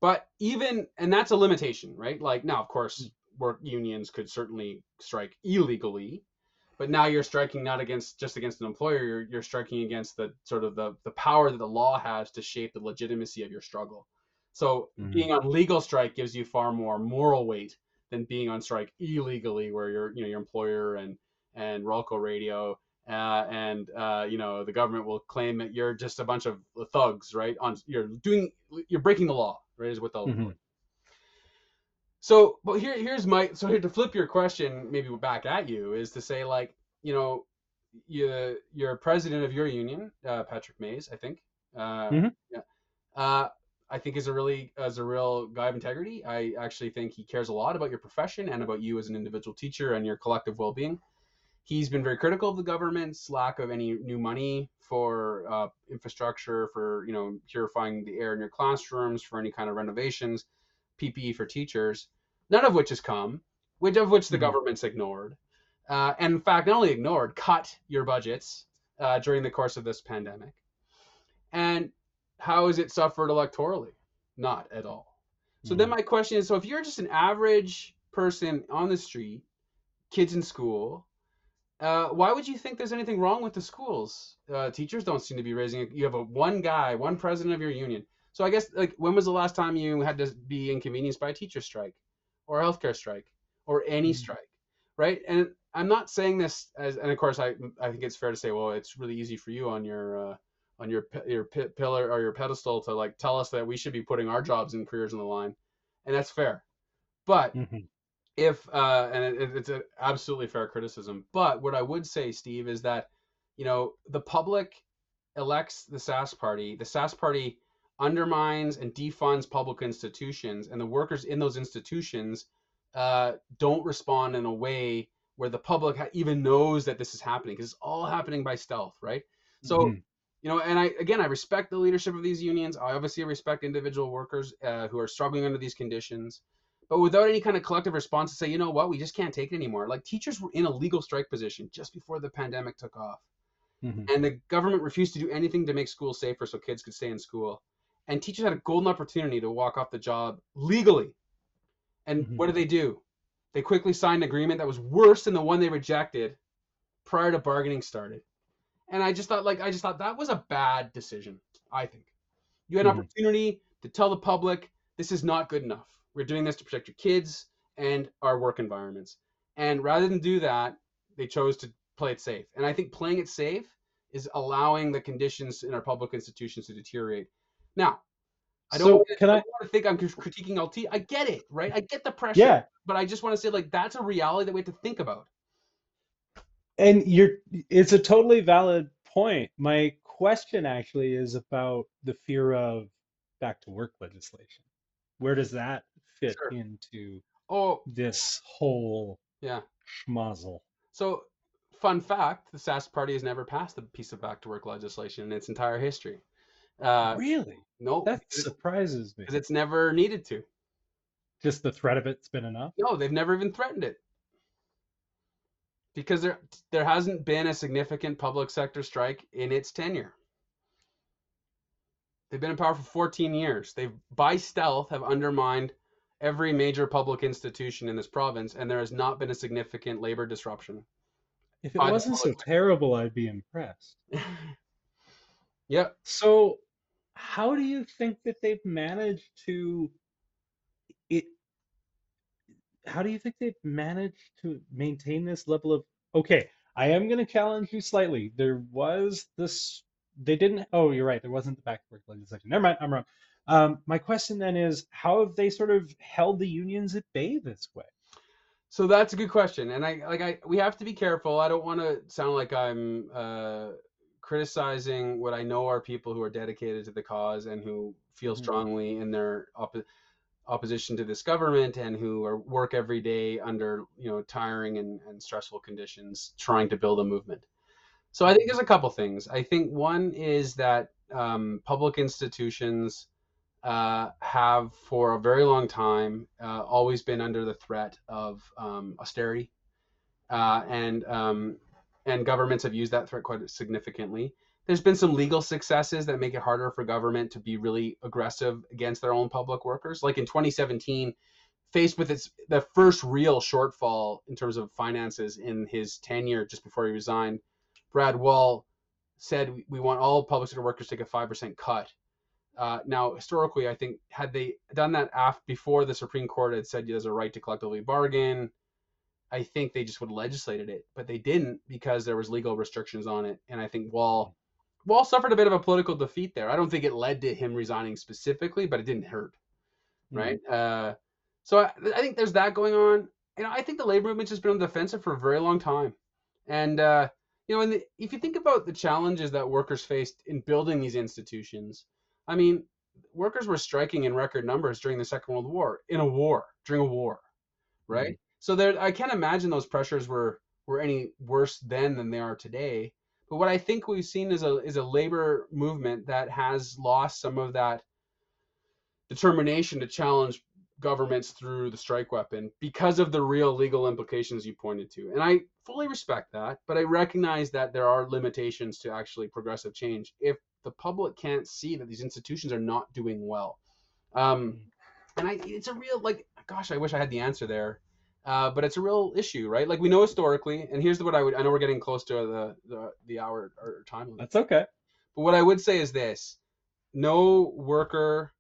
But even and that's a limitation, right? Like now, of course, work unions could certainly strike illegally, but now you're striking not against just against an employer you're, you're striking against the sort of the, the power that the law has to shape the legitimacy of your struggle so Mhm. being on legal strike gives you far more moral weight than being on strike illegally where your you know your employer and and Rawlco Radio uh, and uh, you know the government will claim that you're just a bunch of thugs right on you're doing you're breaking the law right is what they'll Mhm. So, but here, here's my so here to flip your question maybe back at you is to say like you know you you're president of your union, uh, Patrick Maze, I think. Uh, Mhm. Yeah. Uh, I think is a really as a real guy of integrity. I actually think he cares a lot about your profession and about you as an individual teacher and your collective well-being. He's been very critical of the government's lack of any new money for uh, infrastructure, for you know purifying the air in your classrooms, for any kind of renovations, PPE for teachers. None of which has come, which of which the Mhm. government's ignored, uh, and in fact, not only ignored, cut your budgets uh, during the course of this pandemic. And how has it suffered electorally? Not at all. So then Mhm. my question is: so if you're just an average person on the street, kids in school, uh, why would you think there's anything wrong with the schools? Uh, teachers don't seem to be raising it. You have a one guy, one president of your union. So I guess like when was the last time you had to be inconvenienced by a teacher strike, or a healthcare strike, or any Mhm. strike, right? And I'm not saying this as, and of course I I think it's fair to say, well, it's really easy for you on your uh, on your your pillar or your pedestal to like tell us that we should be putting our jobs and careers on the line, and that's fair. But Mhm. if uh, and it, it's an absolutely fair criticism. But what I would say, Steve, is that you know the public elects the Sask party. The Sask party undermines and defunds public institutions, and the workers in those institutions uh, don't respond in a way where the public ha- even knows that this is happening because it's all happening by stealth, right? So Mhm. you know, and I again, I respect the leadership of these unions. I obviously respect individual workers uh, who are struggling under these conditions, but without any kind of collective response to say, you know what, we just can't take it anymore. Like teachers were in a legal strike position just before the pandemic took off, Mhm. and the government refused to do anything to make schools safer so kids could stay in school. And teachers had a golden opportunity to walk off the job legally. And Mhm. what did they do? They quickly signed an agreement that was worse than the one they rejected prior to bargaining started. And I just thought, like, I just thought that was a bad decision. I think you had an Mhm. opportunity to tell the public this is not good enough. We're doing this to protect your kids and our work environments. And rather than do that, they chose to play it safe. And I think playing it safe is allowing the conditions in our public institutions to deteriorate. Now, I don't, So can I I? don't want to think I'm critiquing LT. I get it, right? I get the pressure, Yeah, but I just want to say like that's a reality that we have to think about. and you're. It's a totally valid point. My question actually is about the fear of back to work legislation. Where does that fit Sure. into Oh, this whole yeah. schmozzle? So, fun fact: the Sask party has never passed a piece of back to work legislation in its entire history. Uh, Really? no, That surprises me. Because it's never needed to. Just the threat of it's been enough? No, they've never even threatened it. Because there there hasn't been a significant public sector strike in its tenure. They've been in power for 14 years. They've by stealth have undermined every major public institution in this province and there has not been a significant labor disruption. If it wasn't so terrible, I'd be impressed. (laughs) yep. So, how do you think that they've managed to it? How do you think they've managed to maintain this level of? Okay, I am going to challenge you slightly. There was this. They didn't. Oh, you're right. There wasn't the backwork legislation. Never mind. I'm wrong. Um, my question then is, how have they sort of held the unions at bay this way? So that's a good question, and I like I we have to be careful. I don't want to sound like I'm uh, criticizing what I know are people who are dedicated to the cause and who feel Mhm. strongly in their oppo- opposition to this government and who are work every day under you know tiring and, and stressful conditions trying to build a movement. So I think there's a couple things. I think one is that um, public institutions uh, have for a very long time uh, always been under the threat of um, austerity, uh, and um, and governments have used that threat quite significantly. There's been some legal successes that make it harder for government to be really aggressive against their own public workers. Like in 2017, faced with its the first real shortfall in terms of finances in his tenure just before he resigned, Brad Wall said we want all public sector workers to take a five percent cut. Uh, now, historically, I think had they done that after before the Supreme Court had said there's a right to collectively bargain, I think they just would have legislated it, but they didn't because there was legal restrictions on it, and I think Wall Wall suffered a bit of a political defeat there. I don't think it led to him resigning specifically, but it didn't hurt, mm-hmm. right? Uh, so I, I, think there's that going on. You know, I think the labor movement's just been on the defensive for a very long time, and uh, you know, and if you think about the challenges that workers faced in building these institutions, I mean, workers were striking in record numbers during the Second World War in a war during a war, right? So there, I can't imagine those pressures were were any worse then than they are today. But what I think we've seen is a is a labor movement that has lost some of that determination to challenge governments through the strike weapon because of the real legal implications you pointed to. And I fully respect that, but I recognize that there are limitations to actually progressive change if the public can't see that these institutions are not doing well. Um, and I, it's a real like, gosh, I wish I had the answer there. Uh, but it's a real issue, right? Like we know historically, and here's what I would. I know we're getting close to the the, the hour or time limit. That's okay. But what I would say is this: no worker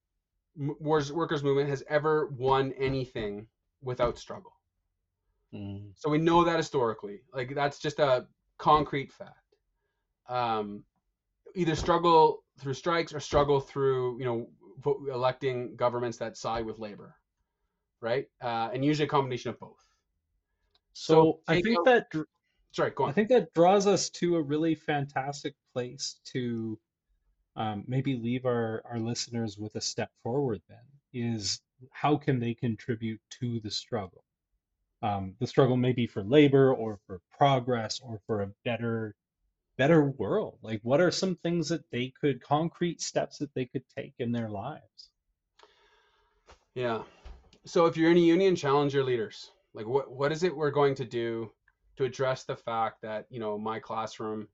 workers movement has ever won anything without struggle. Mm. So we know that historically, like that's just a concrete fact. Um, either struggle through strikes or struggle through you know electing governments that side with labor right? Uh, and usually a combination of both. So, so I think out, that sorry, go on. I think that draws us to a really fantastic place to um, maybe leave our our listeners with a step forward. Then is how can they contribute to the struggle? Um, the struggle may be for labor or for progress or for a better better world like what are some things that they could concrete steps that they could take in their lives yeah so if you're in a union, challenge your leaders. Like what what is it we're going to do to address the fact that you know my classroom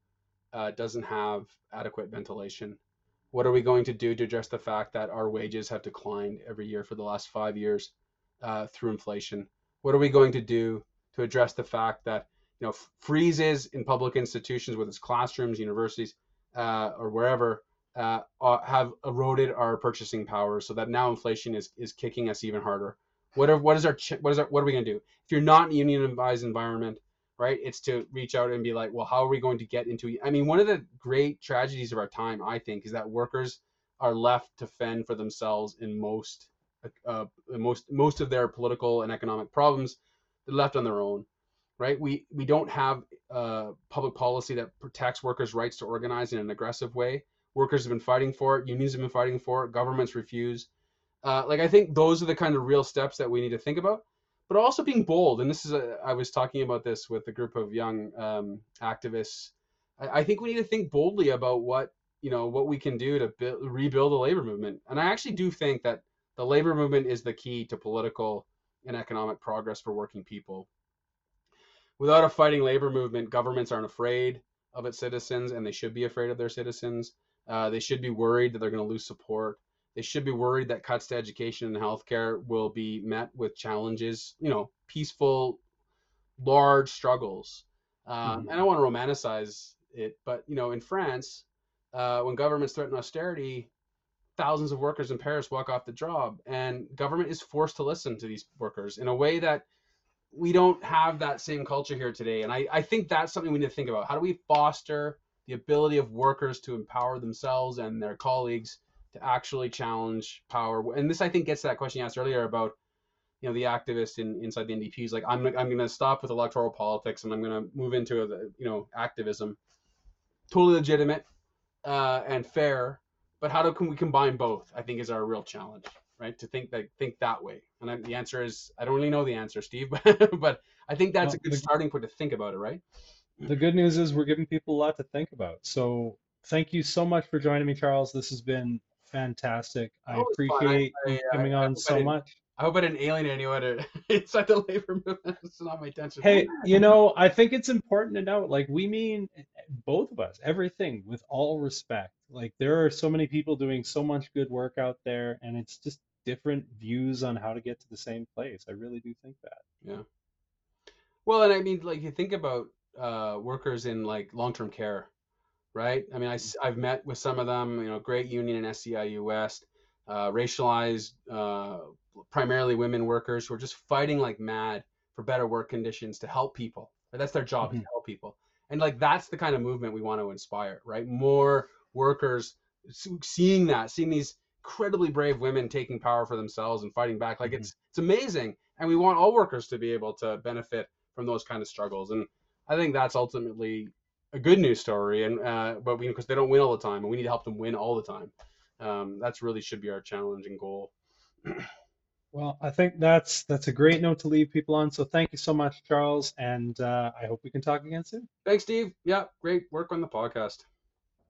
uh, doesn't have adequate ventilation? What are we going to do to address the fact that our wages have declined every year for the last five years uh, through inflation? What are we going to do to address the fact that you know freezes in public institutions, whether it's classrooms, universities, uh, or wherever, uh, uh, have eroded our purchasing power so that now inflation is, is kicking us even harder. What are, what is our what is our, what are we going to do? If you're not in unionized environment, right? It's to reach out and be like, well, how are we going to get into? I mean, one of the great tragedies of our time, I think, is that workers are left to fend for themselves in most uh, most most of their political and economic problems. They're left on their own, right? We we don't have uh, public policy that protects workers' rights to organize in an aggressive way. Workers have been fighting for it. Unions have been fighting for it. Governments refuse. Uh, like I think those are the kind of real steps that we need to think about, but also being bold. And this is a, I was talking about this with a group of young um, activists. I, I, think we need to think boldly about what you know what we can do to build, rebuild the labor movement. And I actually do think that the labor movement is the key to political and economic progress for working people. Without a fighting labor movement, governments aren't afraid of its citizens, and they should be afraid of their citizens. Uh, they should be worried that they're going to lose support. They should be worried that cuts to education and healthcare will be met with challenges, you know, peaceful, large struggles. Um, mm-hmm. And I don't want to romanticize it, but you know, in France, uh, when governments threaten austerity, thousands of workers in Paris walk off the job, and government is forced to listen to these workers in a way that we don't have that same culture here today. And I, I think that's something we need to think about. How do we foster the ability of workers to empower themselves and their colleagues to actually challenge power. And this, I think, gets to that question you asked earlier about, you know, the activist in, inside the NDP is like, I'm, I'm going to stop with electoral politics and I'm going to move into, a, you know, activism. Totally legitimate uh, and fair, but how do can we combine both? I think is our real challenge, right? To think that think that way. And I, the answer is, I don't really know the answer, Steve, (laughs) but, but I think that's a good starting point to think about it, right? The good news is we're giving people a lot to think about. So thank you so much for joining me, Charles. This has been fantastic. I appreciate I, you coming I, on so much. I hope I didn't alienate anyone (laughs) inside the labor movement. It's not my intention. Hey, you know, I think it's important to note, like, we mean eh, eh, both of us, everything with all respect. Like, there are so many people doing so much good work out there, and it's just different views on how to get to the same place. I really do think that. Yeah. Well, and I mean, like you think about uh, workers in like long-term care, right? I mean, I, have met with some of them, you know, great union in SEIU West, uh, racialized, uh, primarily women workers who are just fighting like mad for better work conditions to help people. That's their job mm-hmm. to help people. And like that's the kind of movement we want to inspire, right? More workers seeing that, seeing these incredibly brave women taking power for themselves and fighting back. Like mm-hmm. it's it's amazing, and we want all workers to be able to benefit from those kind of struggles. And I think that's ultimately a good news story. And uh, but we because they don't win all the time, and we need to help them win all the time. Um, that's really should be our challenge and goal. (clears throat) well, I think that's that's a great note to leave people on. So thank you so much, Charles, and uh, I hope we can talk again soon. Thanks, Steve. Yeah, great work on the podcast.